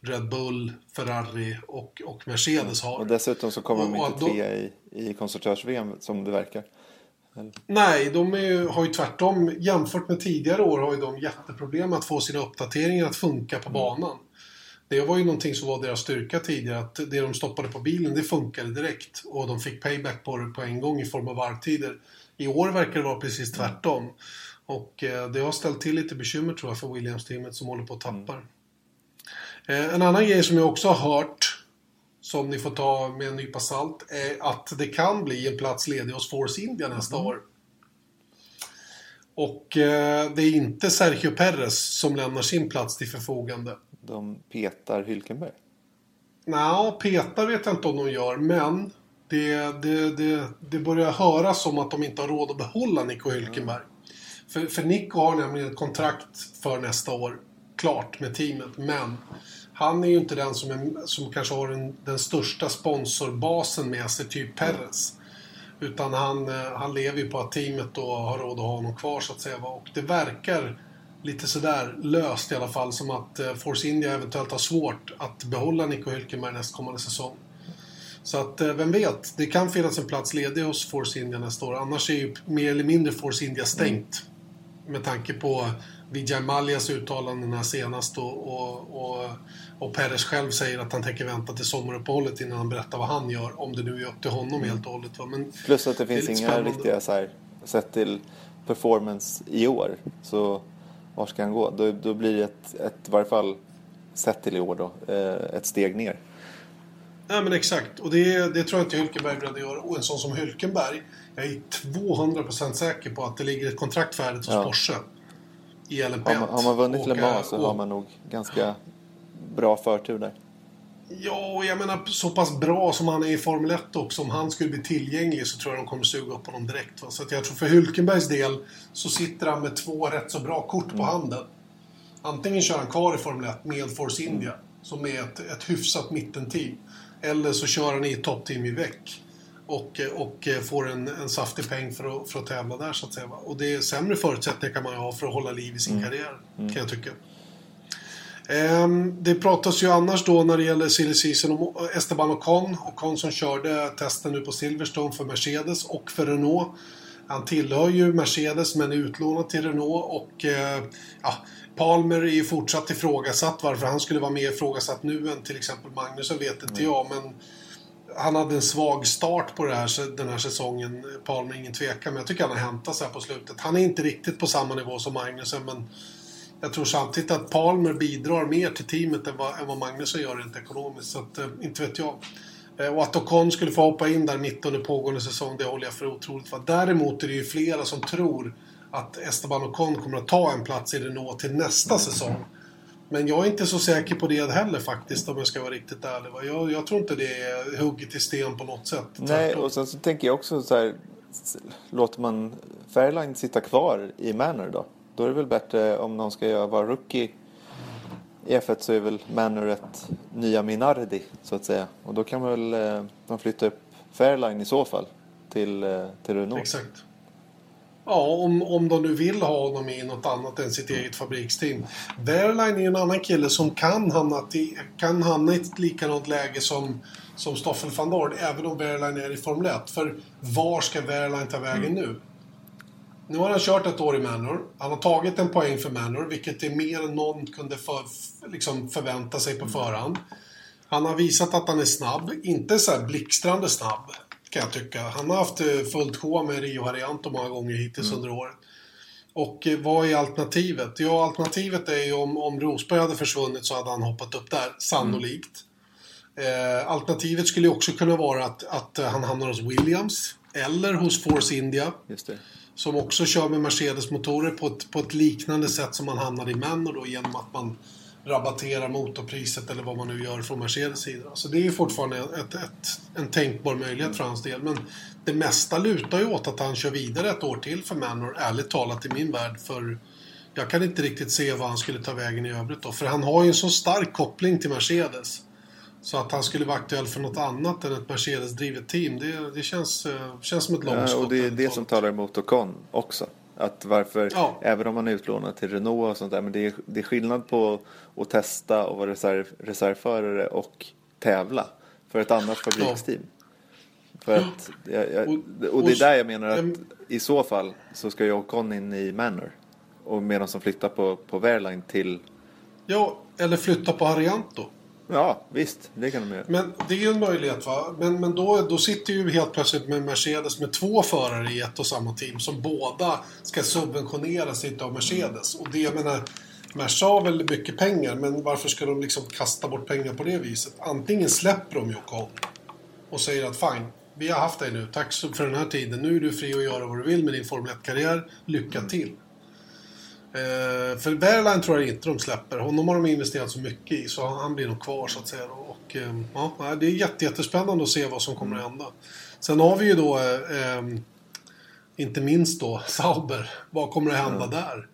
Red Bull, Ferrari och, och Mercedes har. Och dessutom så kommer de Och- och inte då- trea i, i konstruktörs-VM som det verkar. Nej, de är, har ju tvärtom, jämfört med tidigare år, har ju de jätteproblem att få sina uppdateringar att funka på banan. Det var ju någonting som var deras styrka tidigare, att det de stoppade på bilen, det funkade direkt. Och de fick payback på det på en gång i form av varvtider. I år verkar det vara precis tvärtom. Och eh, det har ställt till lite bekymmer tror jag för Williams-teamet som håller på att tappa. Eh, en annan grej som jag också har hört, som ni får ta med en nypa salt, är att det kan bli en plats ledig hos Force India nästa år. Och eh, det är inte Sergio Perez som lämnar sin plats till förfogande. De petar Hylkenberg. Nja, peta vet jag inte om de gör, men det, det, det, det börjar höras som att de inte har råd att behålla Nico Hülkenberg. För, för Nico har nämligen ett kontrakt för nästa år, klart med teamet, men han är ju inte den som, är, som kanske har den, den största sponsorbasen med sig, typ Perez. Utan han, eh, han lever ju på att teamet då har råd att ha honom kvar så att säga. Och det verkar lite sådär löst i alla fall som att eh, Force India eventuellt har svårt att behålla Nico Hülkenberg nästkommande säsong. Så att eh, vem vet, det kan finnas en plats ledig hos Force India nästa år. Annars är ju mer eller mindre Force India stängt. Med tanke på Vijay Malias uttalanden här senast och, och, och, och Perez själv säger att han tänker vänta till sommaruppehållet innan han berättar vad han gör. Om det nu är upp till honom helt och hållet. Va? Men Plus att det finns lite inga spännande. riktiga så här, sett till performance i år. Så var ska han gå? Då, då blir det ett, ett, i varje fall sett till i år då, eh, ett steg ner. Ja men exakt. Och det, det tror jag inte Hülkenberg är beredd att göra. Och en sån som Hülkenberg, jag är 200% säker på att det ligger ett kontrakt färdigt hos Ja. Porsche. I LMP1. Har man, har man vunnit Le Och, Mans så eh, har och- man nog ganska bra förtur där. Ja, och jag menar så pass bra som han är i Formel 1 också. Om han skulle bli tillgänglig så tror jag de kommer suga upp honom direkt. Va? Så jag tror för Hülkenbergs del så sitter han med två rätt så bra kort på handen. Antingen kör han kvar i Formel 1 med Force India, som är ett, ett hyfsat mittenteam. Eller så kör han i toppteam i väck. Och, och får en, en saftig peng för att, för att tävla där så att säga. Och det är sämre förutsättningar kan man ju ha för att hålla liv i sin karriär, kan jag tycka. Ehm, det pratas ju annars då när det gäller silly season om Esteban Ocon. Ocon som körde testen nu på Silverstone för Mercedes och för Renault. Han tillhör ju Mercedes men är utlånad till Renault och eh, ja, Palmer är ju fortsatt ifrågasatt. Varför han skulle vara mer ifrågasatt nu än till exempel Magnusen vet inte jag. Men han hade en svag start på det här, den här säsongen, Palmer, ingen tvekan. Men jag tycker han har hämtat sig här på slutet. Han är inte riktigt på samma nivå som Magnusen, men jag tror samtidigt att Palmer bidrar mer till teamet än vad, än vad Magnusson gör rent ekonomiskt. Så att, eh, inte vet jag. Eh, och att Ocon skulle få hoppa in där mitt under pågående säsong, det håller jag för otroligt. Däremot är det ju flera som tror att Esteban Ocon kommer att ta en plats i Renault till nästa säsong. Men jag är inte så säker på det heller faktiskt om jag ska vara riktigt ärlig. Jag, jag tror inte det är hugget i sten på något sätt. Nej, och sen så tänker jag också så här. Låter man Fairline sitta kvar i Manor då? Då är det väl bättre om någon ska vara rookie i F1 så är väl Manor ett nya Minardi så att säga. Och då kan väl eh, de flytta upp Fairline i så fall till, eh, till Renault. Exakt. Ja, om, om de nu vill ha honom i något annat än sitt eget fabriksteam. Wehrlein är ju en annan kille som kan hamna, i, kan hamna i ett likadant läge som, som Stoffel van Dorn, även om Wehrlein är i Formel 1. För var ska Wehrlein ta vägen nu? Nu har han kört ett år i Manor. Han har tagit en poäng för Manor, vilket är mer än någon kunde för, liksom förvänta sig på förhand. Han har visat att han är snabb. Inte så här blixtrande snabb, kan jag tycka. Han har haft eh, fullt sjå med Rio Harrianto många gånger hittills under året. Och eh, vad är alternativet? Ja, alternativet är ju om, om Rosberg hade försvunnit så hade han hoppat upp där, sannolikt. Eh, alternativet skulle ju också kunna vara att, att eh, han hamnar hos Williams eller hos Force India. Som också kör med Mercedes-motorer på ett, på ett liknande sätt som man hamnade i Manor då genom att man rabatterar motorpriset eller vad man nu gör från Mercedes sida. Så det är ju fortfarande ett, ett, en tänkbar möjlighet för hans del. Men det mesta lutar ju åt att han kör vidare ett år till för Manor, ärligt talat i min värld. För jag kan inte riktigt se vad han skulle ta vägen i övrigt då. För han har ju en så stark koppling till Mercedes. Så att han skulle vara aktuell för något annat än ett Mercedes-drivet team, det, det känns, eh, känns som ett Ja, långskott. och det är det talat. som talar emot Ocon också. Att varför, Ja. även om man är utlånad till Renault och sånt där, men det är, det är skillnad på att testa och vara reserv, reservförare och tävla för ett annat fabriksteam. För att, jag, jag, Och- och det är och- där jag menar att i så fall så ska ju Ocon in i Manor. Och medan de flyttar på, på Wehrlein till, Ja, eller flytta på Arianto. Ja visst, det kan de göra. Men det är ju en möjlighet va. Men, men då, då sitter ju helt plötsligt med Mercedes med två förare i ett och samma team som båda ska subventioneras lite av Mercedes. Och det, jag menar, Merca har väl mycket pengar, men varför ska de liksom kasta bort pengar på det viset? Antingen släpper de ju Ocon och säger att fine, vi har haft dig nu, tack för den här tiden. Nu är du fri att göra vad du vill med din Formel 1-karriär. Lycka till. Eh, för Wehrlein tror jag inte de släpper. Honom har de investerat så mycket i så han blir nog kvar så att säga. Och, eh, ja, det är jätte, jättespännande att se vad som kommer att hända. Sen har vi ju då, eh, eh, inte minst då, Sauber. Vad kommer att hända där?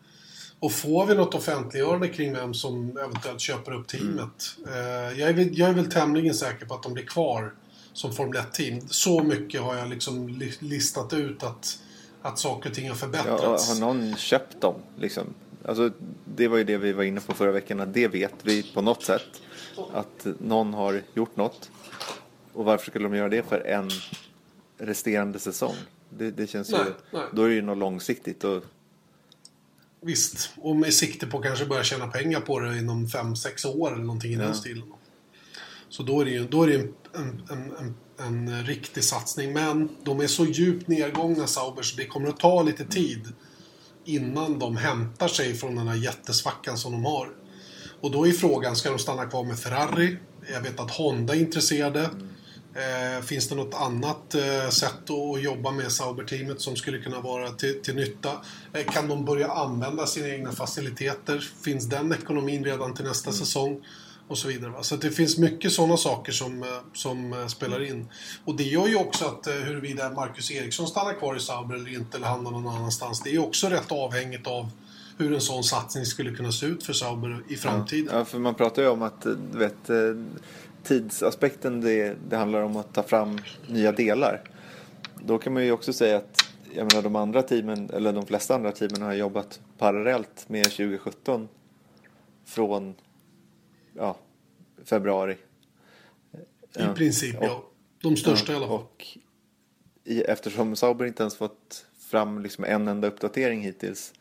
Och får vi något offentliggörande kring vem som eventuellt köper upp teamet? Eh, jag, är, väl- jag är väl tämligen säker på att de blir kvar som Formel 1-team. Så mycket har jag liksom li- listat ut att, att saker och ting har Ja, förbättrats. har någon köpt dem? Liksom? Alltså, det var ju det vi var inne på förra veckan, att det vet vi på något sätt. Att någon har gjort något. Och varför skulle de göra det för en resterande säsong? Det, det känns Nej, ju... nej. Då är det ju något långsiktigt. Och, Visst, och med sikte på att kanske börja tjäna pengar på det inom 5-6 år eller någonting i den stilen. Så då är det ju då är det en, en, en, en, en riktig satsning. Men de är så djupt nedgångna Sauber så det kommer att ta lite tid innan de hämtar sig från den här jättesvackan som de har. Och då är frågan, ska de stanna kvar med Ferrari? Jag vet att Honda är intresserade. Eh, finns det något annat eh, sätt att jobba med Sauber-teamet som skulle kunna vara till, till nytta? Eh, kan de börja använda sina egna faciliteter? Finns den ekonomin redan till nästa säsong? Och så vidare. Va? Så det finns mycket sådana saker som, eh, som eh, spelar in. Och det gör ju också att eh, huruvida Marcus Eriksson stannar kvar i Sauber eller inte, eller hamnar någon annanstans, det är också rätt avhängigt av hur en sån satsning skulle kunna se ut för Sauber i framtiden. ja, för man pratar ju om att vet, tidsaspekten det, det handlar om att ta fram nya delar. Då kan man ju också säga att jag menar, de andra teamen, eller de flesta andra teamen har jobbat parallellt med 2017 från ja, februari. I princip, ja. De största i alla fall. Och i, eftersom Sauber inte ens fått fram liksom en enda uppdatering hittills.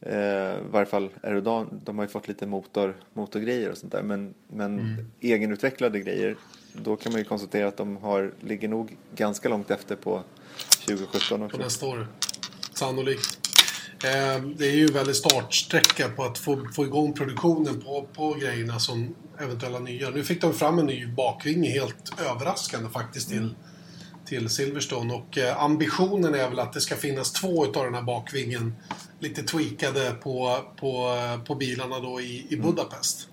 Eh, I varje fall Aerodan, de har ju fått lite motor, motorgrejer och sånt där. Men, men Mm. egenutvecklade grejer, då kan man ju konstatera att de har, ligger nog ganska långt efter på 2017 på också. nästa år. Sannolikt. Eh, det är ju en väldig startsträcka på att få, få igång produktionen på, på grejerna som eventuella nya. Nu fick de fram en ny bakvinge helt överraskande faktiskt till, till Silverstone. Och eh, ambitionen är väl att det ska finnas två utav den här bakvingen lite tweakade på, på, på bilarna då i, i Budapest.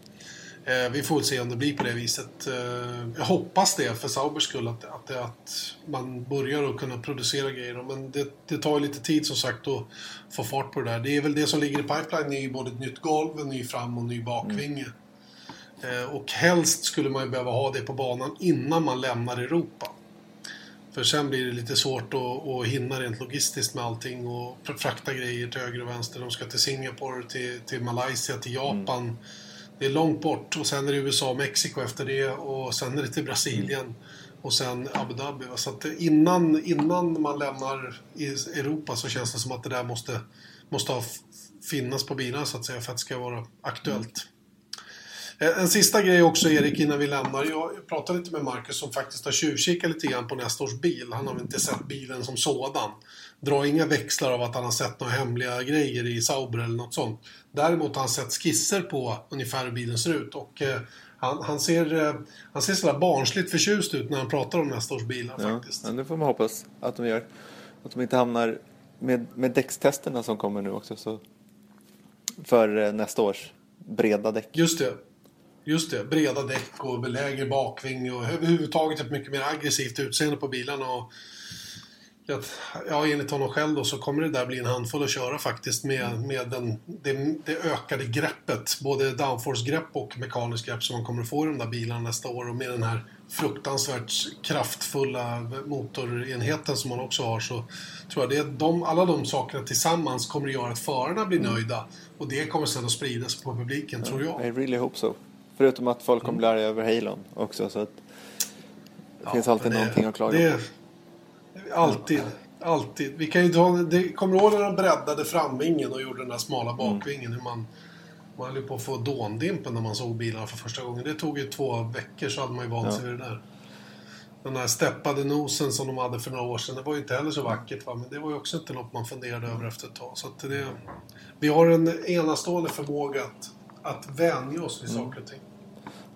Eh, vi får väl se om det blir på det viset. Eh, jag hoppas det för Saubers skull att, att, att man börjar att kunna producera grejer. Men det, det tar lite tid som sagt att få fart på det där. Det är väl det som ligger i pipeline, det är ju både ett nytt golv, en ny fram och en ny bakvinge. Eh, och helst skulle man ju behöva ha det på banan innan man lämnar Europa. För sen blir det lite svårt att, att hinna rent logistiskt med allting och frakta grejer till höger och vänster. De ska till Singapore, till, till Malaysia, till Japan. Mm. Det är långt bort och sen är det USA och Mexiko efter det och sen är det till Brasilien. Och sen Abu Dhabi. Så att innan, innan man lämnar Europa så känns det som att det där måste, måste ha finnas på bilarna så att säga för att det ska vara aktuellt. Eh, en sista grej också Erik innan vi lämnar. Jag pratade lite med Marcus som faktiskt har tjuvkikat lite grann på nästa års bil. Han har väl inte sett bilen som sådan. Dra inga växlar av att han har sett några hemliga grejer i Sauber eller något sånt. Däremot har han sett skisser på ungefär hur bilen ser ut. Och eh, han, han ser, eh, han ser sådär barnsligt förtjust ut när han pratar om nästa års bilar Ja, faktiskt. ja, det får man hoppas att de gör. Att de inte hamnar med, med däckstesterna som kommer nu också. Så för eh, nästa års breda däck. Just det. Just det. Breda däck och lägre bakving och överhuvudtaget ett mycket mer aggressivt utseende på bilarna. Och att, ja, enligt honom själv då så kommer det där bli en handfull att köra faktiskt med, med den, det, det ökade greppet. Både downforce-grepp och mekaniskt grepp som man kommer att få i de där bilarna nästa år. Och med den här fruktansvärt kraftfulla motorenheten som man också har så tror jag det är de, alla de sakerna tillsammans kommer att göra att förarna blir nöjda. Och det kommer sedan att spridas på publiken, tror jag. I really hope so. Förutom att folk kommer bli arga över Halon också. Så att det finns alltid men någonting att klaga det, på. Alltid. Alltid. Vi kan ju ta, det, kommer du ihåg när de breddade framvingen och gjorde den där smala Mm. bakvingen? Hur man, man höll ju på att få dåndimpen när man såg bilarna för första gången. Det tog ju två veckor så hade man ju vant sig vid det där. Den där steppade nosen som de hade för några år sedan, det var ju inte heller så vackert va? Men det var ju också inte något man funderade över efter ett tag. Så det, vi har en enastående förmåga att, att vänja oss Mm. vid saker och ting.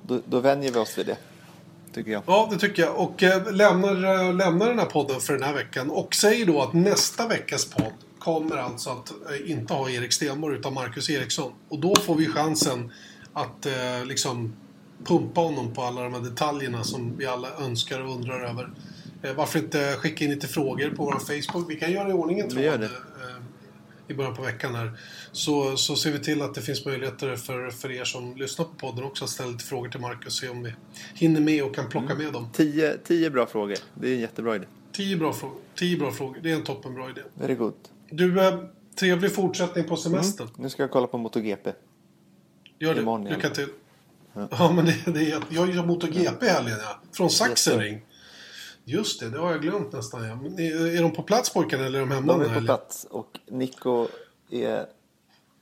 Då, då vänjer vi oss vid det. Tycker jag. Ja, det tycker jag. Och eh, lämnar, eh, lämnar den här podden för den här veckan. Och säger då att nästa veckas podd kommer alltså att eh, inte ha Erik Stenborg utan Marcus Eriksson. Och då får vi chansen att eh, liksom pumpa honom på alla de här detaljerna som vi alla önskar och undrar över. Varför inte skicka in lite frågor på vår Facebook? Vi kan göra i ordning en Vi gör tråd det. I början på veckan här. Så, så ser vi till att det finns möjligheter för, för er som lyssnar på podden också att ställa lite frågor till Marcus. Se om vi hinner med och kan plocka med dem. Tio, tio bra frågor. Det är en jättebra idé. Tio bra frågor. Tio bra frågor. Det är en toppenbra idé. Very good. Du, eh, trevlig fortsättning på semestern. Nu ska jag kolla på MotoGP. Gör det. Imorgon Lycka till. Ja, men det, det är, jag gör MotoGP i helgen, ja. Från Sachsenring. Just det, det har jag glömt nästan. Ja. Är, de på plats pojkarna eller är de hemma? De är på helgen? plats och Nico är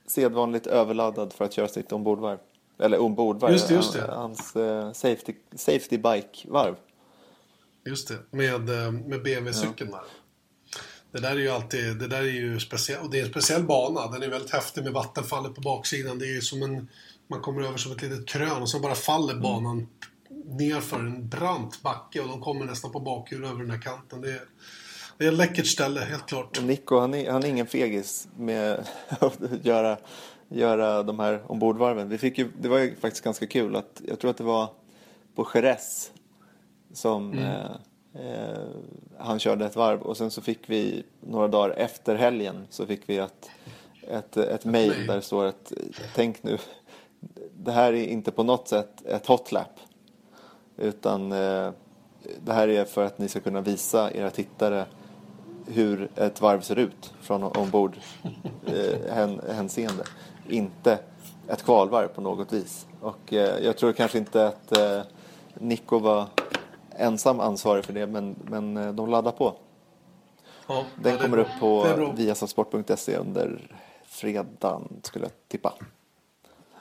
sedvanligt överladdad för att köra sitt ombordvarv. Eller ombordvarv. Just det, just det. Hans eh, safety, safety bike-varv. Just det, med, eh, med BMW-cykeln där. Det där är ju alltid, det där är ju speciellt, och det är en speciell bana. Den är väldigt häftig med vattenfallet på baksidan. Det är ju som en, man kommer över som ett litet krön och så bara faller Mm. banan nerför en brant backe och de kommer nästan på bakhjul över den här kanten. Det är, det är ett läckert ställe, helt klart. Och Nico han är, han är ingen fegis med att göra, göra de här ombordvarven. Vi fick ju, det var ju faktiskt ganska kul att jag tror att det var på Jerez som Mm. eh, eh, han körde ett varv och sen så fick vi några dagar efter helgen så fick vi ett, ett, ett mail där det står att tänk nu det här är inte på något sätt ett hotlap utan eh, det här är för att ni ska kunna visa era tittare hur ett varv ser ut från ombord eh, hän, hänseende. Inte ett kvalvarv på något vis. Och eh, jag tror kanske inte att eh, Nico var ensam ansvarig för det men, men eh, de laddar på. Ja, Den kommer upp på viasasport.se under fredagen skulle jag tippa.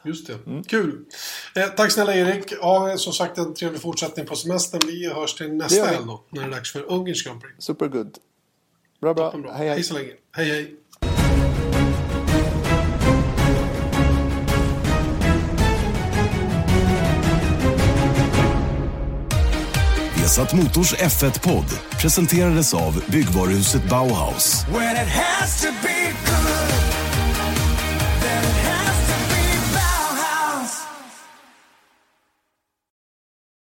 Just det. Mm. Kul! Eh, tack snälla Erik. Ja, som sagt en trevlig fortsättning på semestern. Vi hörs till nästa helg då, när det är dags för Ungerns Grand Prix. Supergood. Bra, bra. bra. Hej, hej. hej så länge. Hej, hej. Satt Motors F1-podd presenterades av byggvaruhuset Bauhaus.